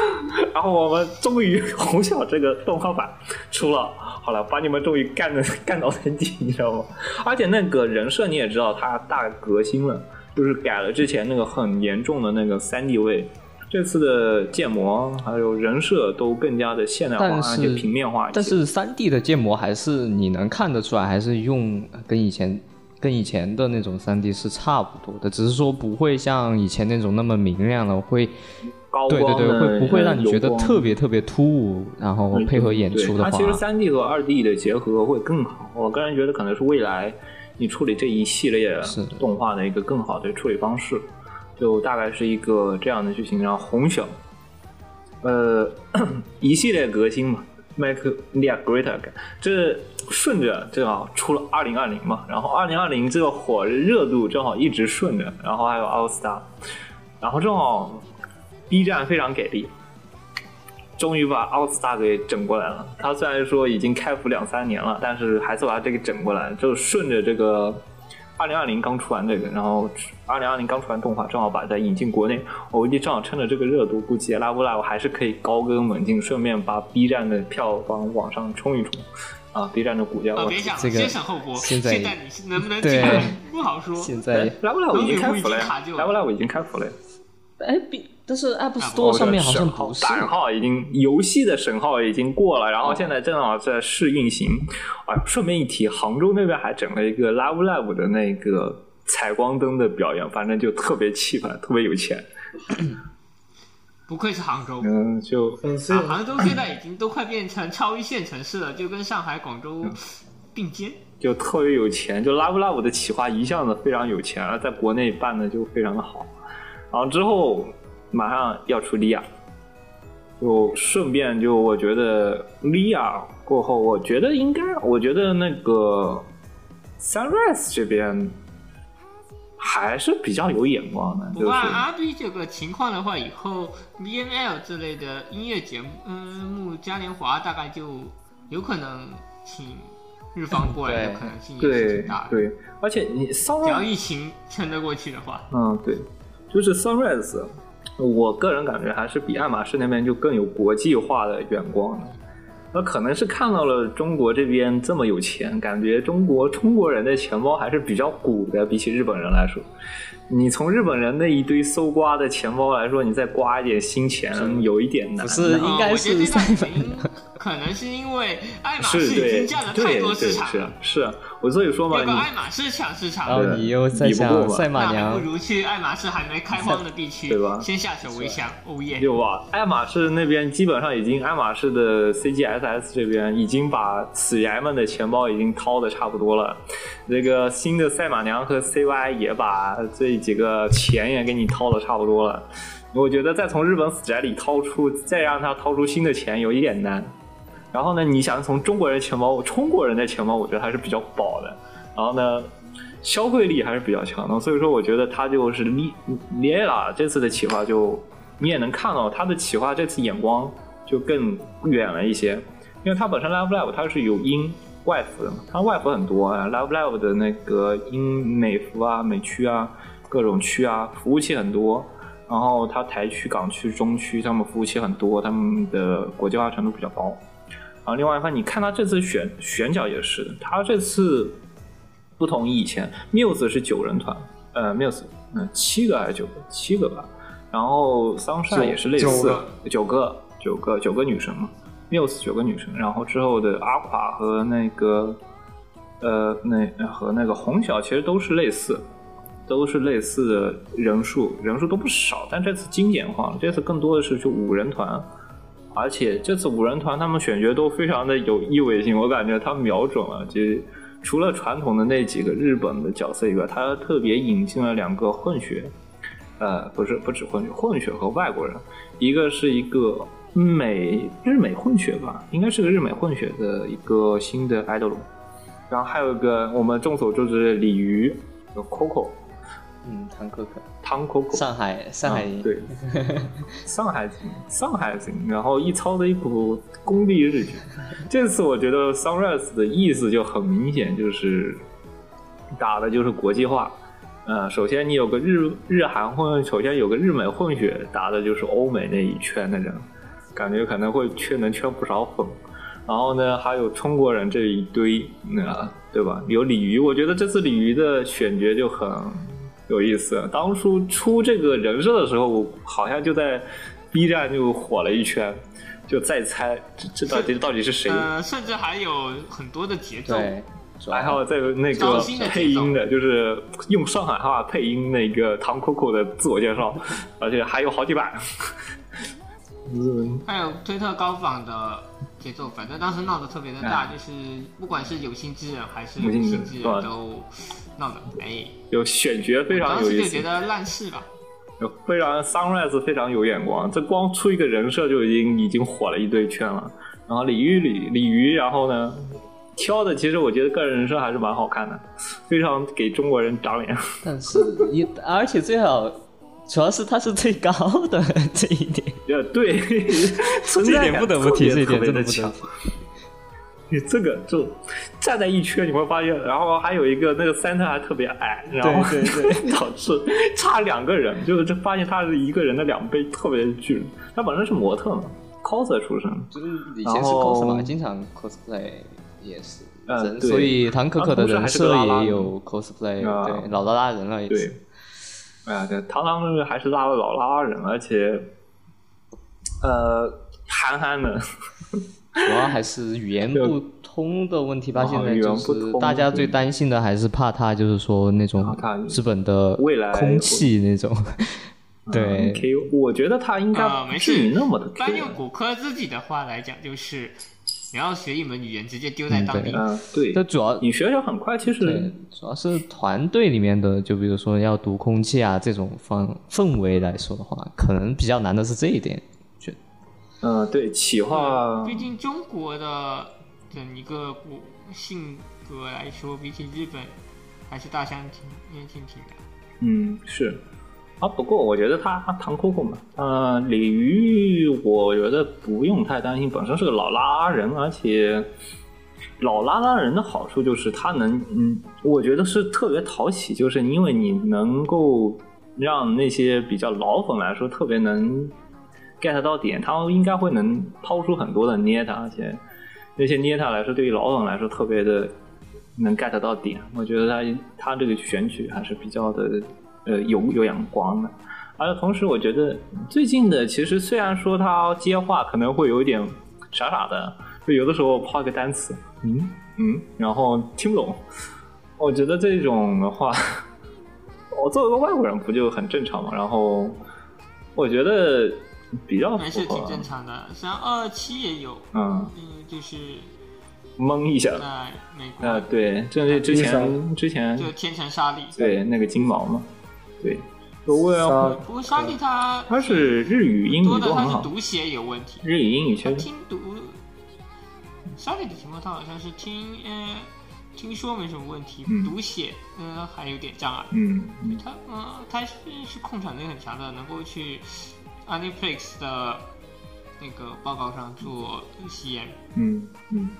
然后我们终于红小这个动画版出了，好了，把你们终于干的干倒在地，你知道吗？而且那个人设你也知道，他大革新了，就是改了之前那个很严重的那个三 D 位。这次的建模还有人设都更加的现代化，但而且是平面化一些。但是三 D 的建模还是你能看得出来，还是用跟以前跟以前的那种三 D 是差不多的，只是说不会像以前那种那么明亮了，会高对对对，光的会不会让你觉得特别特别突 �u，然后配合演出的话它，其实三 D 和二 D 的结合会更好。我个人觉得可能是未来你处理这一系列是动画的一个更好的处理方式，就大概是一个这样的剧情。然后红小，呃，一系列革新嘛，Make India Greater，这顺着正好出了二零二零嘛，然后二零二零这个火热度正好一直顺着，然后还有 All Star，然后正好 B 站非常给力，终于把奥斯 r 给整过来了。他虽然说已经开服两三年了，但是还是把这个整过来，就顺着这个二零二零刚出完这个，然后二零二零刚出完动画，正好把它引进国内。我估计正好趁着这个热度，估计拉布拉我还是可以高歌猛进，顺便把 B 站的票房往上冲一冲。啊，B 站的股价，啊，我别想，这个先想后播。现在现在你能不能对进不好说。现在拉布拉我已经开服了龙女巫已经呀卡住了，Love Live 已经开服了呀。哎，比但是 App 哦 Store 上面好像不是，版号已经游戏的审号已经过了，然后现在正好在试运行。哎，顺便一提，杭州那边还整了一个 Love Live 的那个采光灯的表演，反正就特别气派，特别有钱。不愧是杭州。嗯，就粉丝啊，杭州现在已经都快变成超一线城市了，就跟上海、广州并肩。就特别有钱，就 Love Love 的企划一向的非常有钱，而在国内办的就非常的好。然后之后马上要出利亚，就顺便就我觉得利亚过后，我觉得应该，我觉得那个 Sunrise 这边还是比较有眼光的，不过就是按 RB 这个情况的话，以后 BNL 这类的音乐节目，嗯，目嘉年华大概就有可能请日方过来的可能性也是对挺大的。对，而且你只 Sunrise 要疫情撑得过去的话，嗯，对，就是 Sunrise，我个人感觉还是比爱马仕那边就更有国际化的眼光的。那可能是看到了中国这边这么有钱，感觉中国中国人的钱包还是比较鼓的，比起日本人来说。你从日本人那一堆搜刮的钱包来说，你再刮一点新钱，有一点难。不是应该是这个赛原因可能是因为爱马仕已经占了太多市场了，是啊，我所以说嘛，要你不爱马仕抢市场，然后你又在想赛马那还娘不，如去爱马仕还没开荒的地区，对吧先下手为强。哦耶！有吧？爱马仕那边基本上已经，爱马仕的 CGSS 这边已经把死爷们的钱包已经掏的差不多了。这个新的赛马娘和 CY 也把几个钱也给你掏的差不多了。我觉得再从日本死宅里掏出，再让他掏出新的钱有一点难。然后呢，你想从中国人钱包，中国人的钱包，我觉得还是比较薄的。然后呢，消费力还是比较强的，所以说我觉得他就是列列拉这次的企划就你也能看到他的企划这次眼光就更远了一些，因为他本身 Live Live 它是有英外服的嘛，他外服很多啊，Live Live 的那个英美服啊、美区啊、各种区啊，服务器很多。然后它台区、港区、中区，他们服务器很多，他们的国际化程度比较高。然后另外一方面，你看他这次选选角也是的，他这次不同于以前，Muse 是九人团，呃，Muse 嗯七个还是九个？七个吧。然后 Sunshine 也是类似，九个九个九个女生嘛，Muse 九个女生。然后之后的阿垮和那个呃那和那个红小其实都是类似，都是类似的人数，人数都不少，但这次精简化了，这次更多的是就五人团。而且这次五人团他们选角都非常的有意味性，我感觉他瞄准了，就除了传统的那几个日本的角色以外，他特别引进了两个混血，呃，不是不止混血，混血和外国人，一个是一个美日美混血吧，应该是个日美混血的一个新的 idol，然后还有一个我们众所周知的鲤鱼，有 Coco 嗯，唐可可，汤 Coco，上海上海啊对，上海型，上海行，然后一操的一股功力日剧。这次我觉得 Sunrise 的意思就很明显，就是打的就是国际化。呃，首先你有个日日韩混，首先有个日美混血，打的就是欧美那一圈的人，感觉可能会圈能圈不少粉。然后呢，还有中国人这一堆，那、对吧？有鲤鱼，我觉得这次鲤鱼的选角就很有意思。当初出这个人设的时候，我好像就在 B 站就火了一圈，就在猜这这到底到底是谁。呃，甚至还有很多的节奏，还有在那糟个配音的，就是用上海话配音那个唐 Coco 的自我介绍，而且还有好几版。嗯，还有推特高仿的节奏，反正当时闹得特别的大，就是不管是有心之人还是无无心之人都闹得哎，有选角非常当有意思时就觉，得烂事吧。有非常 Sunrise 非常有眼光，这光出一个人设就已经已经火了一堆圈了。然后鲤鱼鲤鲤鱼，然后呢挑的其实我觉得个人人设还是蛮好看的，非常给中国人长脸。但是也而且最好，主要是他是最高的这一点，呃，对，存这一在感点不得不提，这一点真的不得不。提。你这个就站在一圈，你会发现，然后还有一个那个 center 还特别矮，然后对对对 导致差两个人，就是这发现他是一个人的两倍，特别巨。他本身是模特嘛，coser 出身，就是以前是 cos 嘛，经常 cosplay 也是人，呃对所以唐可可的人设也有 cosplay，啊对，老拉拉人了也对是。，哎呀，这堂堂还是拉了老拉人，而且呃憨憨的，主要还是语言不通的问题吧。啊现在语言就是不通大家最担心的还是怕他，就是说那种日本的未来空气那种。对嗯 K，我觉得他应该啊，没不至于事那么的。单用骨科自己的话来讲，就是你要学一门语言，直接丢在当地。嗯，对，这主要你学学很快，其实，主要是团队里面的，就比如说要读空气啊这种氛氛围来说的话，可能比较难的是这一点。觉得嗯，对，企划毕竟中国的整一个骨性格来说，比起日本还是大相庭庭庭庭的。嗯，是啊。不过我觉得他他唐 Coco 嘛，呃，鲤鱼，我觉得不用太担心，本身是个老拉人，而且老拉拉人的好处就是他能，嗯，我觉得是特别讨喜，就是因为你能够让那些比较老粉来说特别能 get 到点，他应该会能抛出很多的捏他，而且那些捏他来说，对于老粉来说特别的能 get 到点。我觉得他他这个选取还是比较的呃有有阳光的。而且同时，我觉得最近的其实虽然说他接话可能会有一点傻傻的，就有的时候抛一个单词，嗯嗯，然后听不懂。我觉得这种的话，我作为一个外国人不就很正常嘛？然后我觉得比较还是挺，正常的。像二七也有，嗯，嗯，就是懵一下。在美国，啊，对，这是之前之前就天成沙粒。对那个金毛嘛，对，就为了沙不过沙利他他是日语、英多的他语都很好，是读写有问题，日语、英语他确实听读沙利的情况，他好像是听呃听说没什么问题，嗯。读写呃还有点障碍。嗯嗯。他嗯，他是是控场能力很强的，能够去 Aniplex 的那个报告上做吸烟。嗯嗯，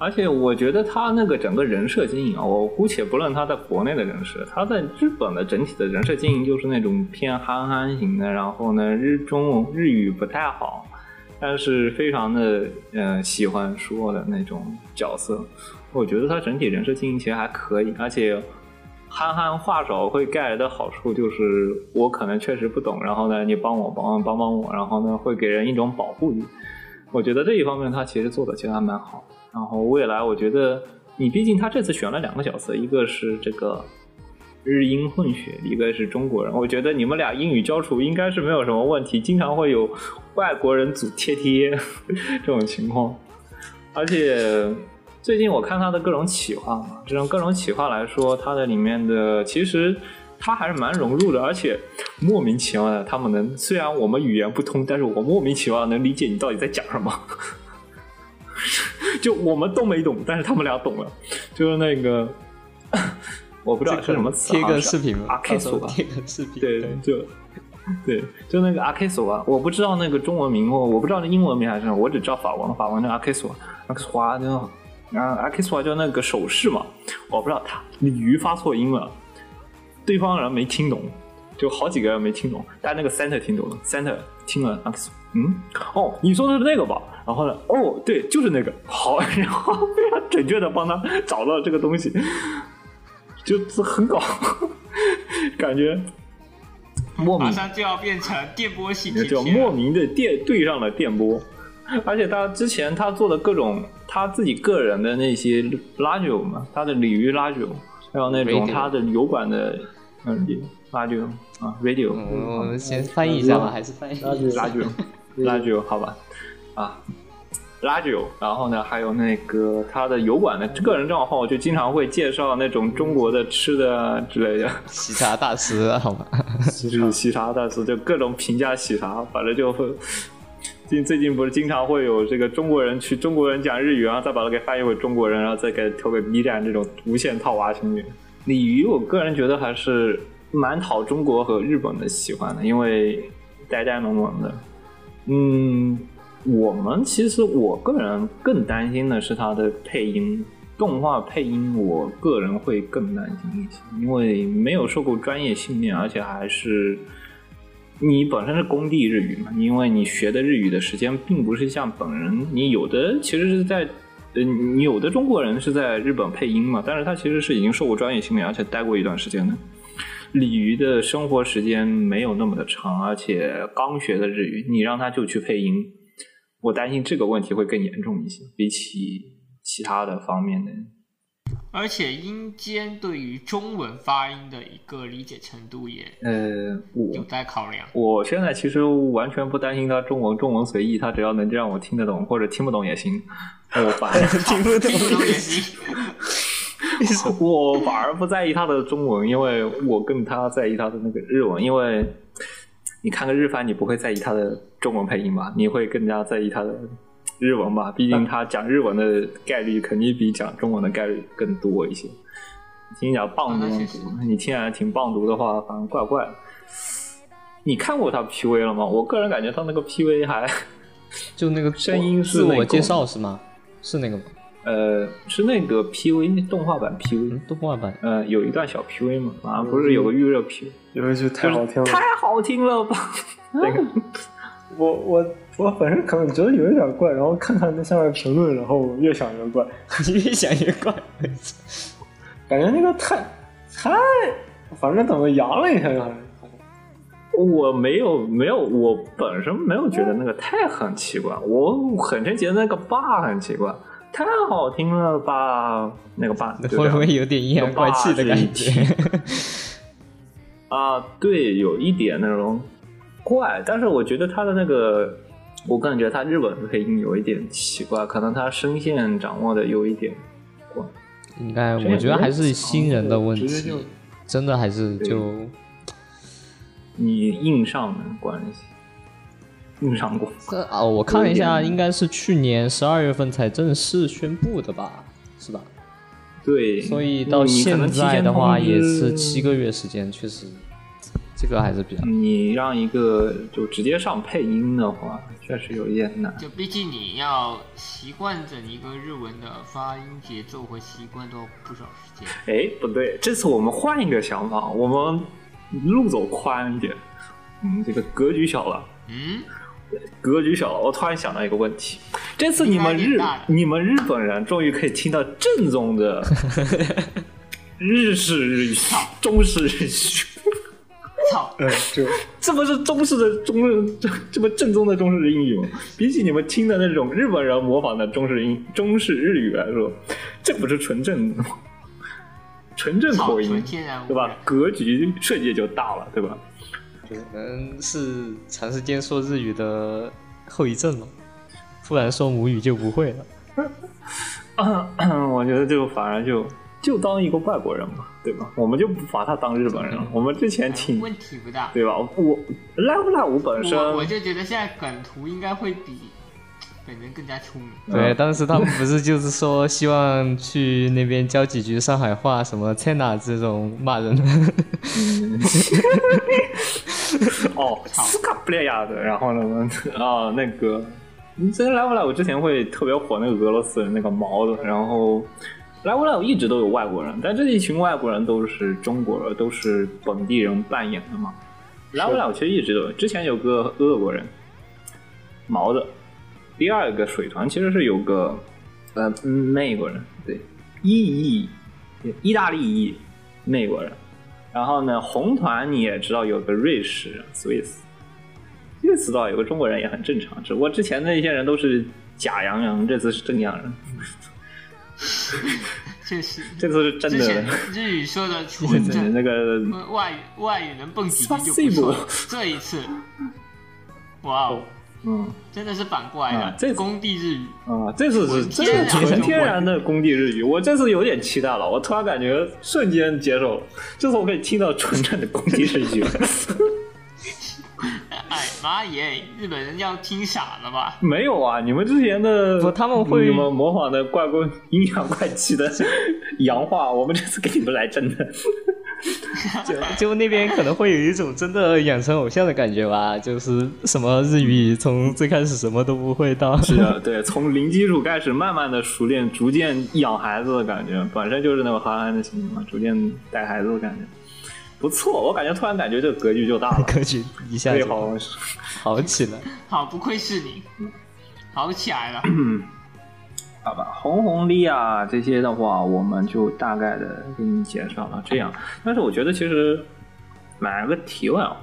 而且我觉得他那个整个人设经营啊，我姑且不论他在国内的人设，他在日本的整体的人设经营就是那种偏憨憨型的，然后呢日中日语不太好，但是非常的呃喜欢说的那种角色。我觉得他整体人设经营其实还可以，而且憨憨话少会带来的好处就是我可能确实不懂，然后呢你帮我帮帮帮我，然后呢会给人一种保护欲。我觉得这一方面他其实做的其实还蛮好。然后未来我觉得你毕竟他这次选了两个角色，一个是这个日英混血，一个是中国人。我觉得你们俩英语交处应该是没有什么问题，经常会有外国人组贴贴这种情况。而且最近我看他的各种企划嘛，这种各种企划来说，他的里面的其实他还是蛮融入的，而且莫名其妙的，他们能虽然我们语言不通，但是我莫名其妙能理解你到底在讲什么。就我们都没懂，但是他们俩懂了。就是那个，我不知道是什么词啊，贴个视频吧，阿 K 索吧，贴个视频。对，就对，就那个阿 K 索吧，我不知道那个中文名，我我不知道那英文名还是什么，我只知道法文，法文的阿 K 索，阿 K 索啊，就啊阿 K 索就那个手势嘛，我不知道他鲤鱼发错音了，对方人没听懂，就好几个人没听懂，但那个 center 听懂了，center 听了阿 K 索，嗯，哦，你说的是那个吧？然后呢，哦，对，就是那个，好，然后非常准确的帮他找到这个东西，就是很搞，感觉莫名。马上就要变成电波系贴就。莫名的电对上了电波，而且他之前他做的各种他自己个人的那些 radio 嘛，他的鲤鱼 radio，还有那种他的油管的嗯 radio 啊 radio，嗯，我们先翻译一下吧，还是翻译一下。radio radio 好吧啊 radio，然后呢还有那个他的油管的个人账号就经常会介绍那种中国的吃的啊之类的。喜茶大师，好吧？就是喜茶大师，就各种评价喜茶，反正就会。最最近不是经常会有这个中国人去中国人讲日语，然后再把它给翻译回中国人，然后再给投给 B 站这种无限套娃情节。鲤鱼，我个人觉得还是蛮讨中国和日本的喜欢的，因为呆呆萌萌的。嗯，我们其实我个人更担心的是它的配音，动画配音，我个人会更担心一些，因为没有受过专业训练，而且还是你本身是工地日语嘛，因为你学的日语的时间并不是像本人，你有的其实是在。呃，你有的中国人是在日本配音嘛，但是他其实是已经受过专业训练，而且待过一段时间的。鲤鱼的生活时间没有那么的长，而且刚学的日语，你让他就去配音，我担心这个问题会更严重一些，比起其他的方面的。而且音间对于中文发音的一个理解程度也呃，有我待考量。我现在其实完全不担心他中文，中文随意，他只要能让我听得懂或者听不懂也行，我反 而听不懂听不懂也行。我反而不在意他的中文，因为我更他在意他的那个日文，因为你看个日番，你不会在意他的中文配音吧？你会更加在意他的日文吧？毕竟他讲日文的概率肯定比讲中文的概率更多一些。听讲棒读你听起来挺棒读的话，反正怪怪的。你看过他 PV 了吗？我个人感觉他那个 PV 还就那个声音是自我介绍是吗？是那个吗？呃，是那个 PV 那动画版 PV，动画版呃，有一段小 PV 嘛，啊，不是有个预热 PV，有一句太好听了，太好听了吧？那个 我我我本身可能觉得有一点怪，然后看看那下面评论，然后越想越怪，越想越怪。感觉那个太太，反正怎么扬了一下就还是。我没有没有，我本身没有觉得那个太很奇怪，我很真觉得那个 bug 很奇怪，太好听了吧？那个 bug 会不会有点阴阳怪气的感觉？啊，对，有一点那种怪，但是我觉得他的那个，我感觉他日本配音有一点奇怪，可能他声线掌握的有一点怪。应该，我觉得还是新人的问题真的还是就你硬上的关系，硬上过。这啊，我看了一下，应该是去年十二月份才正式宣布的吧，是吧？对，所以到现在的话也是七个月时间，确实，这个还是比较你让一个就直接上配音的话，确实有一点难。就毕竟你要习惯整一个日文的发音节奏和习惯，都要不少时间。哎，不对，这次我们换一个想法，我们路走宽一点。嗯，这个格局小了，嗯，格局小了。我突然想到一个问题，这次你们日你们日本人终于可以听到正宗的 日式日语、中式日语。操，嗯，这这不是中式的中这这不正宗的中式英语吗？比起你们听的那种日本人模仿的中式英中式日语来说，这不是纯正的吗？纯正，口音对吧？？格局瞬间就大了，对吧？可能是长时间说日语的后遗症了，突然说母语就不会了。我觉得就反而就就当一个外国人嘛，对吧？我们就不把他当日本人了。我们之前挺，问题不大。对吧？我赖不赖？我本身我我就觉得现在梗图应该会比本人更加出名。对，当时他们不是就是说希望去那边教几句上海话，什么 “cena” 这种骂人的。哦，斯卡布列亚的，然后呢，啊，那个，你真来不来？我之前会特别火那个俄罗斯人那个毛的，然后来不来？我一直都有外国人，但这一群外国人都是中国人，都是本地人扮演的嘛。来不来？我其实一直都有，之前有个俄国人，毛的，第二个水团其实是有个呃美国人，对，意裔，意大利裔美国人。然后呢，红团你也知道有个瑞士人 Swiss，这次倒有个中国人也很正常，只不过之前那些人都是假洋人，这次是真洋人，确实，这次是真的。日语说的纯对正，那个外语外语能蹦几句就不错。这一次，哇哦，嗯真的是反过来的，啊这工地日语。啊，这次是这是纯天然的工地日语，我这次有点期待了，我突然感觉瞬间接受了，这次我可以听到纯正的工地日语。哎妈耶，日本人要听傻了吧？没有啊，你们之前的不他们会你们模仿的怪怪阴阳怪气的 洋话，我们这次给你们来真的。就 就那边可能会有一种真的养成偶像的感觉吧，就是什么日语从最开始什么都不会到，是的，对，从零基础开始，慢慢的熟练，逐渐养孩子的感觉，本身就是那种憨憨的心嘛，逐渐带孩子的感觉，不错。我感觉突然感觉这个格局就大了，格局一下就好。好起来。好，不愧是你，好起来了。好吧，红红利啊这些的话，我们就大概的给你介绍了这样。但是我觉得其实买个题外话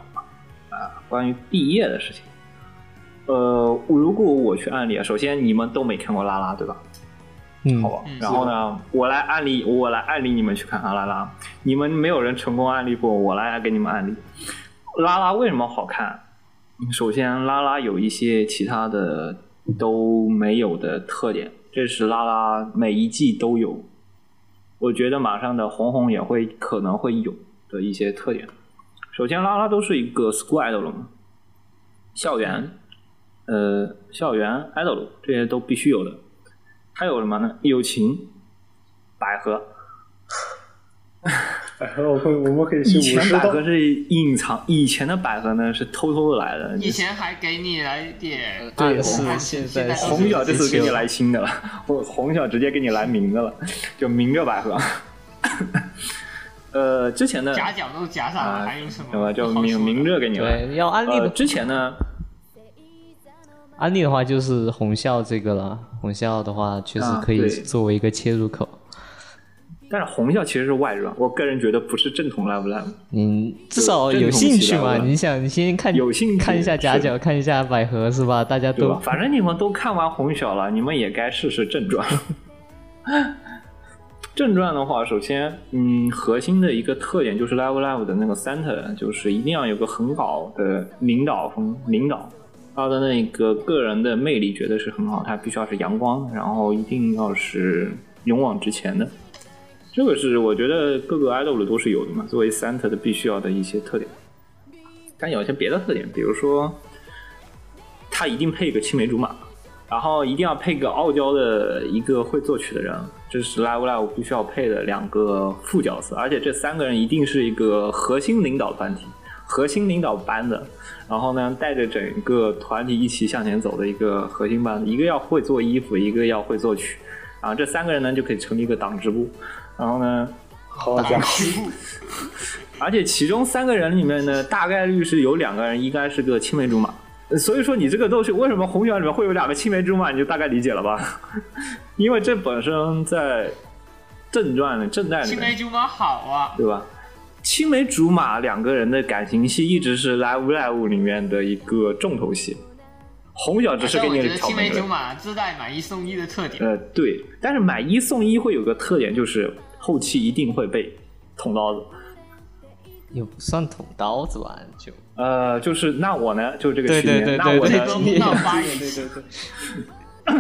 啊，关于毕业的事情。呃，如果我去案例啊，首先你们都没看过拉拉对吧？嗯好，吧。嗯然后呢，我来案例，我来案例你们去看看拉拉。你们没有人成功案例过，我来给你们案例。拉拉为什么好看？首先，拉拉有一些其他的都没有的特点，这是拉拉每一季都有。我觉得马上的红红也会可能会有的一些特点。首先，拉拉都是一个 school idol 嘛，校园，呃，校园 idol 这些都必须有的。还有什么呢？友情，百合，我可以我们可以去以武士道前百合。是隐藏，以前的百合呢是偷偷的来的。以前还给你来点对，啊是红现在是红小这次给你来新的了，我红小直接给你来明的了，就明着百合。呃，之前的夹角都夹上啊了，还有什么？什么就明明着给你来。对，要安利呃，的之前呢，安利的话就是红校这个了，红校的话确实可以作为一个切入口。但是红校其实是外传，我个人觉得不是正统 Love Live。嗯，至少有兴趣嘛？你想，你先看有兴趣看一下夹角，看一下百合是吧？大家都？反正你们都看完红小了，你们也该试试正传。正传的话，首先，嗯，核心的一个特点就是 Live Live 的那个 center，就是一定要有个很好的领导风，领导他的那个个人的魅力绝对是很好，他必须要是阳光，然后一定要是勇往直前的。这个是我觉得各个 idol 都是有的嘛，作为 center 的必须要的一些特点。但有些别的特点，比如说，他一定配一个青梅竹马，然后一定要配个傲娇的一个会作曲的人，这是 Live Live 必须要配的两个副角色，而且这三个人一定是一个核心领导团体、核心领导班的，然后呢带着整个团体一起向前走的一个核心班子，一个要会做衣服，一个要会作曲，然后这三个人呢就可以成立一个党支部，然后呢好家伙，而且其中三个人里面呢，大概率是有两个人应该是个青梅竹马。呃所以说你这个东西为什么红小里面会有两个青梅竹马，你就大概理解了吧？因为这本身在正传的正代里面，青梅竹马好啊，对吧？青梅竹马两个人的感情戏一直是 Live Live 里面的一个重头戏。红小只是给你但我觉得挑，青梅竹马自带买一送一的特点。呃，对，但是买一送一会有个特点，就是后期一定会被捅刀子。也不算捅刀子吧，就呃，就是那我呢，就这个对区别。对对对最那我呢，多闹八亿对对次，对，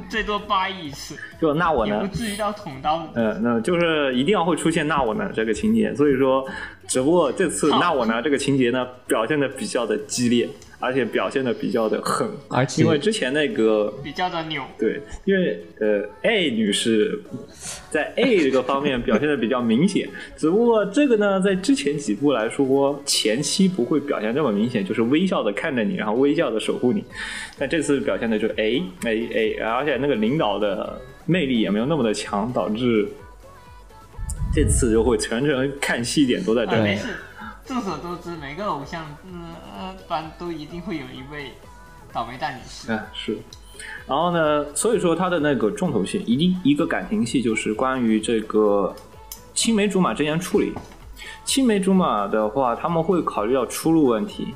最多八亿次，就那我呢不，至于到捅刀子。呃，那就是一定要会出现那我呢这个情节。所以说，只不过这次那我呢这个情节呢表现的比较的激烈，而且表现的比较的狠，而且因为之前那个比较的扭，对，因为呃，A 女士在 A 这个方面表现的比较明显，只不过这个呢，在之前几部来说，前期不会表现这么明显，就是微笑的看着你，然后微笑的守护你。但这次表现的就是 A A A，而且那个领导的魅力也没有那么的强，导致这次就会全程看戏点都在这呃，里。众所周知，每个偶像嗯呃班都一定会有一位倒霉蛋女士。啊，是。然后呢，所以说他的那个重头戏，一定一个感情戏，就是关于这个青梅竹马之间处理。青梅竹马的话，他们会考虑到出路问题。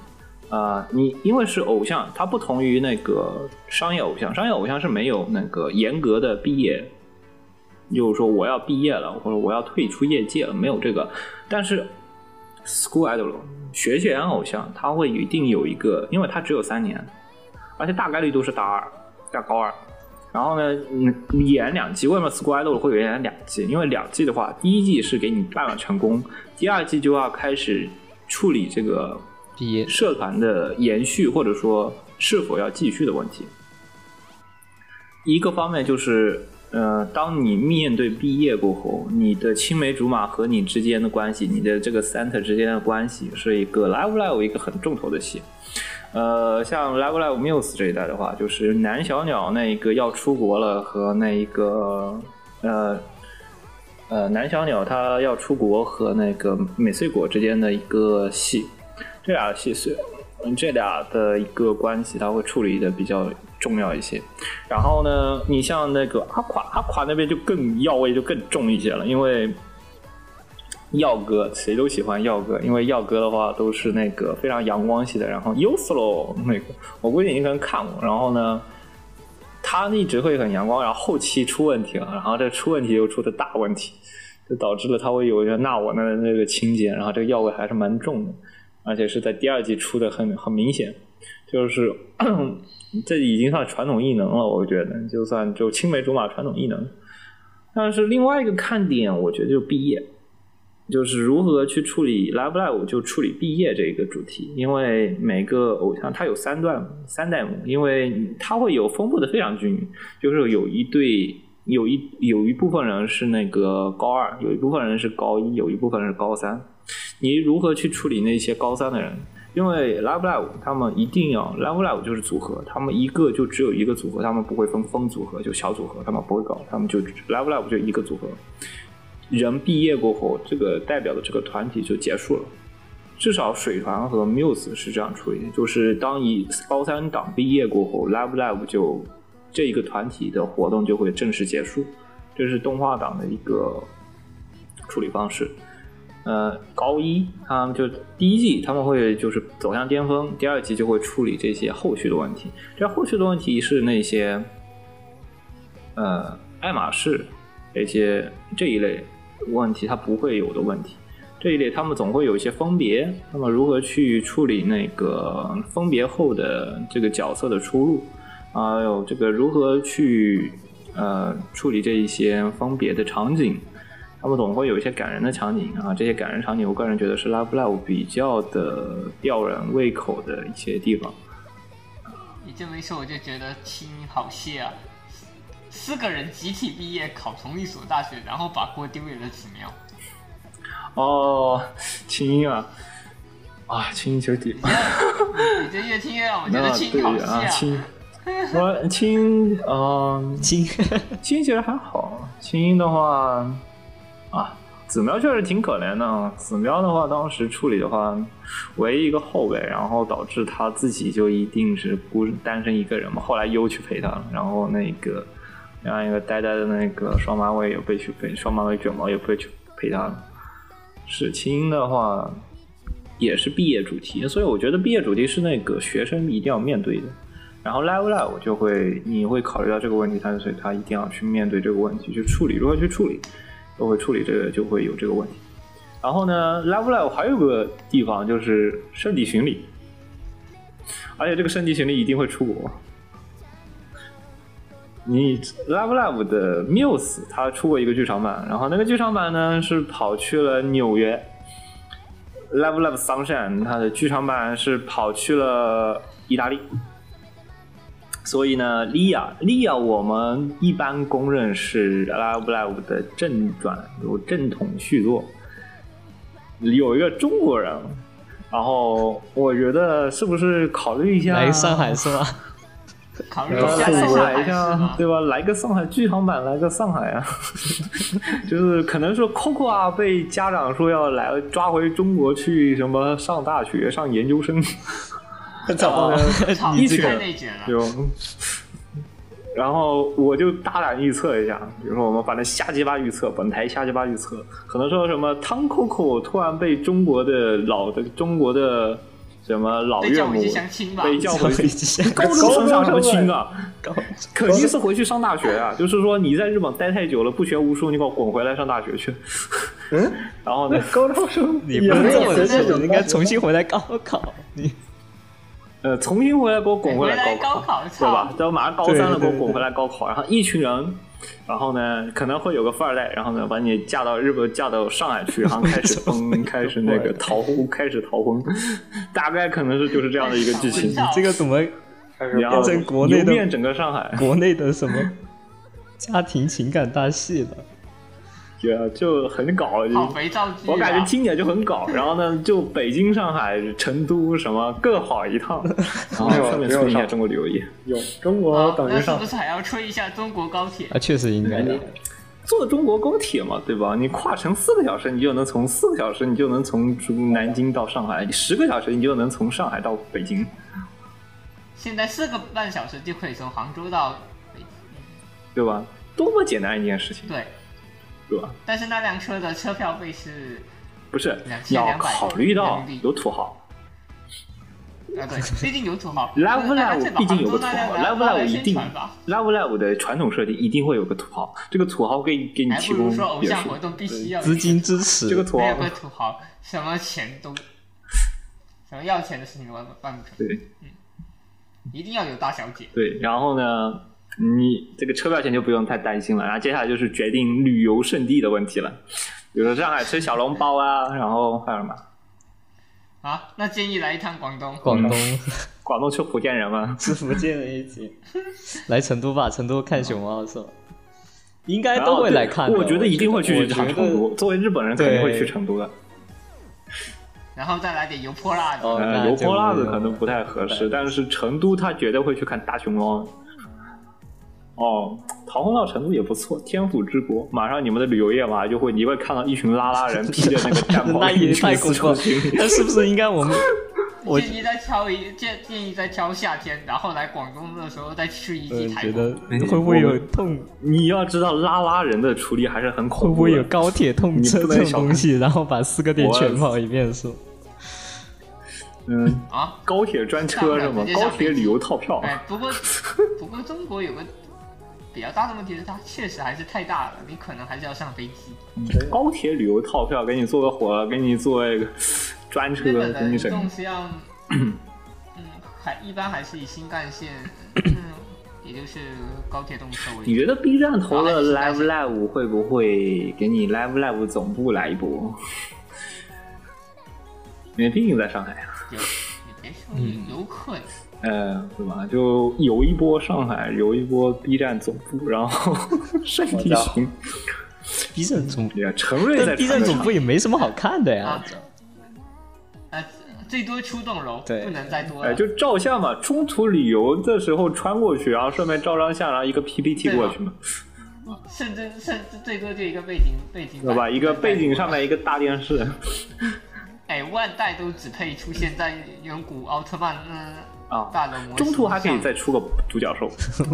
啊、你因为是偶像，它不同于那个商业偶像，商业偶像是没有那个严格的毕业，就是说我要毕业了，或者我要退出业界了，没有这个。但是 school idol 学学员偶像，他会一定有一个，因为他只有三年，而且大概率都是大二、大高二。然后呢，嗯，演两季，为什么 School Idol 会演两季？因为两季的话，第一季是给你办了成功，第二季就要开始处理这个社团的延续，或者说是否要继续的问题。一个方面就是，呃，当你面对毕业过后，你的青梅竹马和你之间的关系，你的这个 center 之间的关系，是一个 Live Live 一个很重头的戏。呃，像 Live Live Muse 这一代的话，就是南小鸟那一个要出国了和那一个呃呃南小鸟他要出国和那个美穗果之间的一个戏，这俩戏是这俩的一个关系，他会处理的比较重要一些。然后呢，你像那个阿垮阿垮那边就更药味就更重一些了，因为耀哥谁都喜欢耀哥，因为耀哥的话都是那个非常阳光系的。然后 Uslo 那个，我估计你可能看过。然后呢，他一直会很阳光，然后后期出问题了，然后这出问题又出的大问题，就导致了他会有一个纳我的那个情节，然后这个药味还是蛮重的，而且是在第二季出的很很明显，就是这已经算传统异能了，我觉得就算就青梅竹马传统异能。但是另外一个看点，我觉得就毕业。就是如何去处理 Live Live 就处理毕业这一个主题，因为每个偶像他有三段三代目，因为他会有分布的非常均匀，就是有一对有一有一部分人是那个高二，有一部分人是高一，有一部分人是高三。你如何去处理那些高三的人？因为 Love Live 他们一定要 Love Live 就是组合，他们一个就只有一个组合，他们不会分分组合，就小组合，他们不会搞，他们就 Love Live 就一个组合。人毕业过后，这个代表的这个团体就结束了。至少水团和 Muse 是这样处理，就是当一高三党毕业过后，Love Live 就这一个团体的活动就会正式结束，这是动画党的一个处理方式。呃，高一他们就第一季他们会就是走向巅峰，第二季就会处理这些后续的问题。这后续的问题是那些呃爱马仕这些这一类问题，它不会有的问题。这一类他们总会有一些分别，那么如何去处理那个分别后的这个角色的出入，还有这个如何去呃处理这一些分别的场景，他们总会有一些感人的场景啊，这些感人场景，我个人觉得是 Love Live 比较的吊人胃口的一些地方。你这么一说，我就觉得青好谢啊！四个人集体毕业，考同一所大学，然后把锅丢给了子喵。哦，青音啊，啊，青音其实挺，你这越听越让我觉得青好啊，谢青，我青，嗯、亲，青音其实还好，青音的话，啊，子喵确实挺可怜的。子喵的话，当时处理的话，唯一一个后辈，然后导致他自己就一定是孤单身一个人嘛。后来优去陪他了，然后那个另外一个呆呆的那个双马尾也被去陪，双马尾卷毛也被去陪他了。史青的话，也是毕业主题，所以我觉得毕业主题是那个学生一定要面对的。然后 Live Live 就会你会考虑到这个问题，他所以他一定要去面对这个问题，去处理，如何去处理，都会处理这个就会有这个问题。然后呢，Love Live 还有个地方就是圣地巡礼，而且这个圣地巡礼一定会出国。你 Love Live 的 Muse 他出过一个剧场版，然后那个剧场版呢是跑去了纽约。Love Love Sunshine 它的剧场版是跑去了意大利。所以呢，利亚，利亚，我们一般公认是 Love Live 的正传，有正统续作，有一个中国人，然后我觉得是不是考虑一下来上海是吗？考虑一下上海一下，？对吧？来个上海剧场版，来个上海啊！就是可能说 Coco 啊，被家长说要来抓回中国去什么上大学、上研究生，然后呢，操一群人太内卷了。就，然后我就大胆预测一下，比如说我们把那瞎鸡巴预测，本台瞎鸡巴预测，可能说什么汤 Coco 突然被中国的老的中国的什么老岳母被叫回去相亲吧。被叫回去，高中生上什么亲啊？高肯定是回去上大学啊！就是说你在日本待太久了，不学无术，你给我滚回来上大学去。嗯，然后呢，高中生你不能也没有这么说，你应该重新回来高考。你呃，重新回来给我滚回回来高高考对吧操？都马上高三了，给我滚回来高考。然后一群人，然后呢，可能会有个富二代，然后呢，把你嫁到日本，嫁到上海去，然后开始 疯，开始那个逃婚，开始逃婚，大概可能是就是这样的一个剧情。这个怎么变成国内的整个上海，国内的什么家庭情感大戏了？就就很搞，就好肥皂剧啊！我感觉听起来就很搞，然后呢，就北京、上海、成都什么各跑一趟，顺便促进一下没有上中国旅游业。有中国啊那等于上是不是还要吹一下中国高铁？啊，确实应该的。坐中国高铁嘛，对吧？你跨城四个小时，你就能从四个小时，你就能从南京到上海；十个小时，你就能从上海到北京，现在四个半小时就可以从杭州到北京。对吧？多么简单一件事情，对，对吧？但是那辆车的车票费是不是，你要考虑到有土豪啊，对，毕竟有土豪。，Love Live 把毕竟有个土豪，Love Live 一定 Love Live 的传统设定一定会有个土豪，这个土豪给给你提供说偶像活，动必须要资金支持，这个土豪没有个土豪，什么钱都，什么要钱的事情都办办不成，对。一定要有大小姐。对，然后呢，你这个车票钱就不用太担心了。然后接下来就是决定旅游胜地的问题了，比如说上海吃小笼包啊，然后还有什么？啊，那建议来一趟广东。广东 广东吃福建人吗？是福建人一起，来成都吧，成都看熊猫是吧？应该都会来看的。我觉得一定会去我觉得成都。作为日本人，肯定会去成都的。然后再来点油泼辣子。油泼辣子可能不太合适，但是成都他绝对会去看大熊猫。哦，桃红到成都也不错，天府之国，马上你们的旅游业嘛就会，你会看到一群拉拉人披着那个战袍，那也太恐怖了。那是不是应该我们？我建议再挑一建建议再挑夏天，然后来广东的时候再去一呃季台觉得风。会不会有痛？你要知道，拉拉人的处理还是很恐怖的。不会有高铁痛你车这种东西？然后把四个点全跑一遍是吗？嗯，啊，高铁专车是吗高铁旅游套票。哎，不过不过中国有个比较大的问题是，它确实还是太大了，你可能还是要上飞机。高铁旅游套票，给你坐个火，给你坐一个专车日，本的移给你整。动是要，嗯，还一般还是以新干线，嗯，也就是高铁动车为主。你觉得 B 站投了 Live Live 会不会给你 Live Live 总部来一波？因为毕竟在上海啊，有，你别说有有可能。呃，对吧？就有一波上海，有一波 B 站总部，然后 圣地巡。B 站总部，对啊，陈瑞在 B 站总部也没什么好看的呀最多出栋楼，对不能再多哎，了。就照相嘛，中途旅游的时候穿过去，然后顺便照张相，然后一个 PPT 过去嘛，甚至甚至最多就一个背景背景板，对吧？一个背景上面一个大电视，哎，万代都只配出现在远古奥特曼嗯啊大的模型中途还可以再出个独角兽，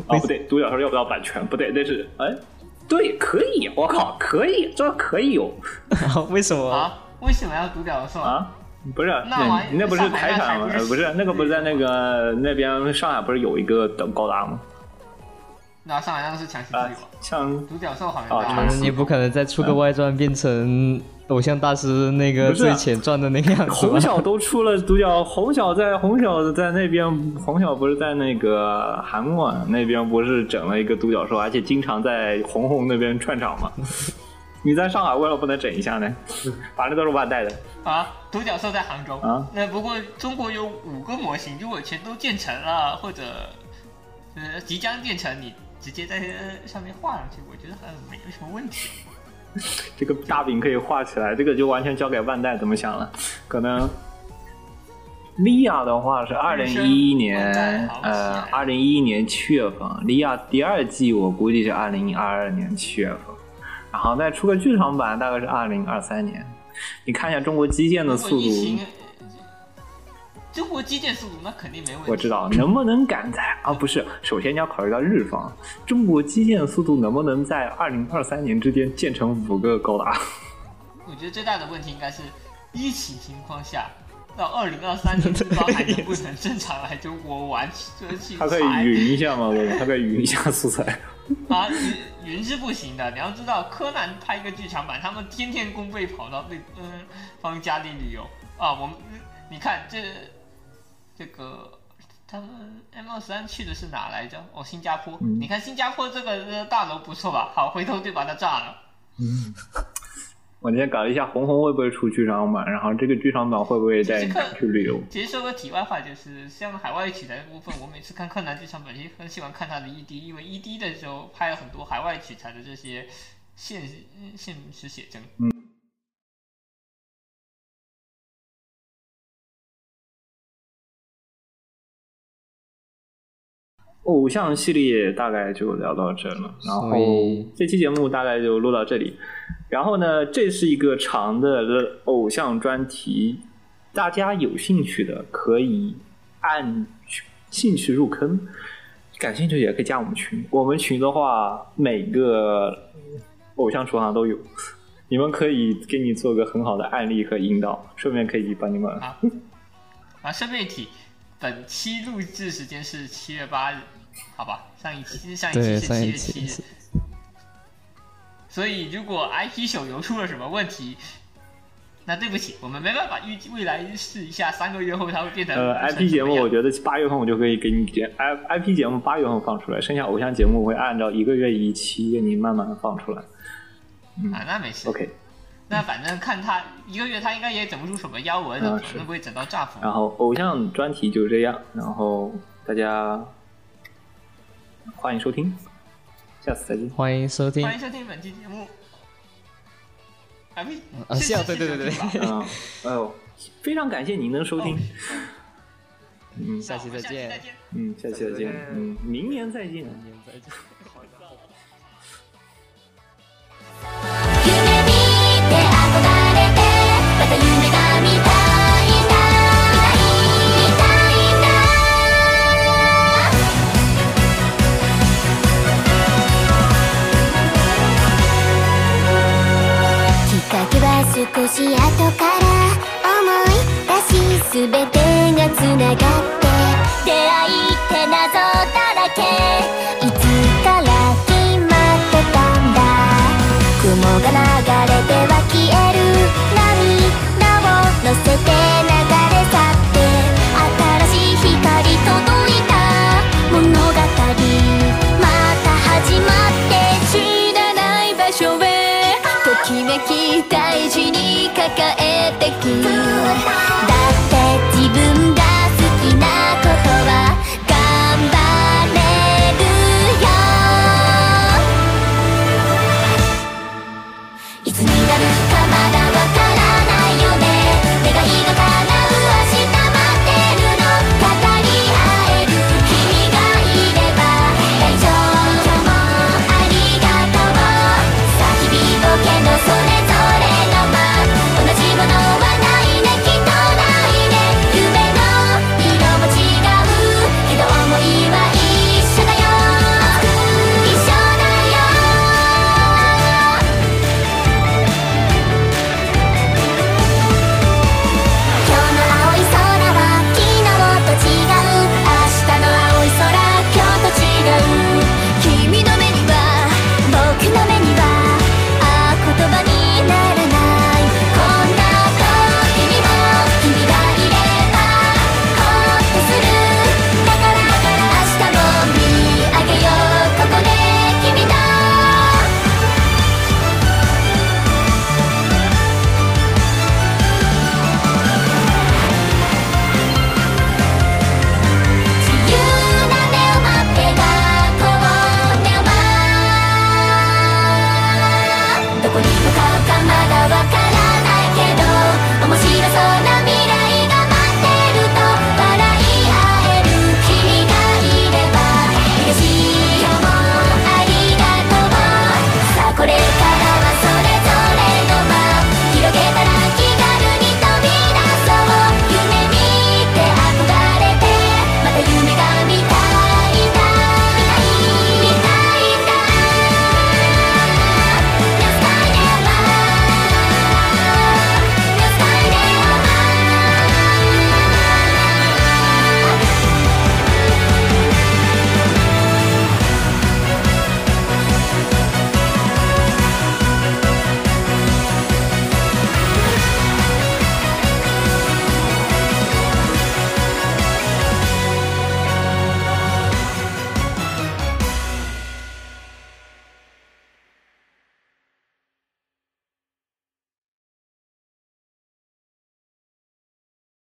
啊 不对，独角兽要不要版权？不对，那是哎，对，可以，我靠，可以，这可以有 为什么？啊？为什么要独角兽？啊？不是，那那那不是上海台产吗？不是呃不是，那个不是在那个那边上海不是有一个等高达吗？那上海那个是强行啊自由，，像独角兽好像啊你不可能再出个外传变成偶像大师那个最前传的那个样子吧？红小都出了独角，红小在红小在那边，红小不是在那个韩国那边不是整了一个独角兽，而且经常在红红那边串场嘛？你在上海为什么不能整一下呢？反正都是万代的。啊，独角兽在杭州啊。那不过中国有五个模型，如果全都建成了，或者呃即将建成，你直接在上面画上去，我觉得还没有什么问题。这个大饼可以画起来，这个就完全交给万代怎么想了。可能利亚的话是二零一一年，呃，二零一一年七月份，利亚第二季我估计是二零二二年七月份，然后再出个剧场版大概是二零二三年。你看一下中国基建的速度，，中国基建速度那肯定没问题。我知道能不能赶在啊？不是，首先你要考虑到日方，中国基建速度能不能在二零二三年之间建成五个高达？我觉得最大的问题应该是一起情况下，到二零二三年日方还能不能正常来中国玩这器它可以云一下吗？他可以云一下素材。啊，云云是不行的。你要知道，柯南拍一个剧场版，他们天天公费跑到对嗯方家里旅游啊。我们你看这这个他们 M 二三去的是哪来着？哦，新加坡。嗯你看新加坡这个呃大楼不错吧？好，回头就把它炸了。我今天搞了一下红红会不会出剧场版，然后这个剧场版会不会带你去旅游？其实说个题外话，就是像海外取材的部分，我每次看柯南剧场版，其实很喜欢看他的 ED，因为 ED 的时候拍了很多海外取材的这些现现实写真。偶像系列大概就聊到这了，然后这期节目大概就录到这里。然后呢，这是一个长的偶像专题，大家有兴趣的可以按兴趣入坑，感兴趣也可以加我们群。我们群的话，每个偶像厨房都有，你们可以给你做个很好的案例和引导，顺便可以帮你们啊啊，顺便一提，本期录制时间是七月八日，好吧？上一期上一期，是上一七月七日，所以如果 IP 手游出了什么问题，那对不起，我们没办法预计未来试一下三个月后它会变成呃，IP 节目我觉得八月份我就可以给你剪，I IP 节目八月份放出来，剩下偶像节目我会按照一个月一期给你慢慢放出来。啊，那没事。OK，那反正看他一个月，他应该也整不出什么妖文会不会整到炸服？然后偶像专题就是这样，然后大家欢迎收听，下次再见。欢迎收听欢迎收听本期节目。啊呸！啊是是啊对对对对啊，哎呦，非常感谢您的收听。嗯下期再见。嗯，下期再见。嗯，明年再见。明年再见。夢見 足跡から思い出し全てがつながって出会いって謎だらけ。いつから決まってたんだ。雲が流れては消える。涙を乗せて流れ敵大事に抱えてく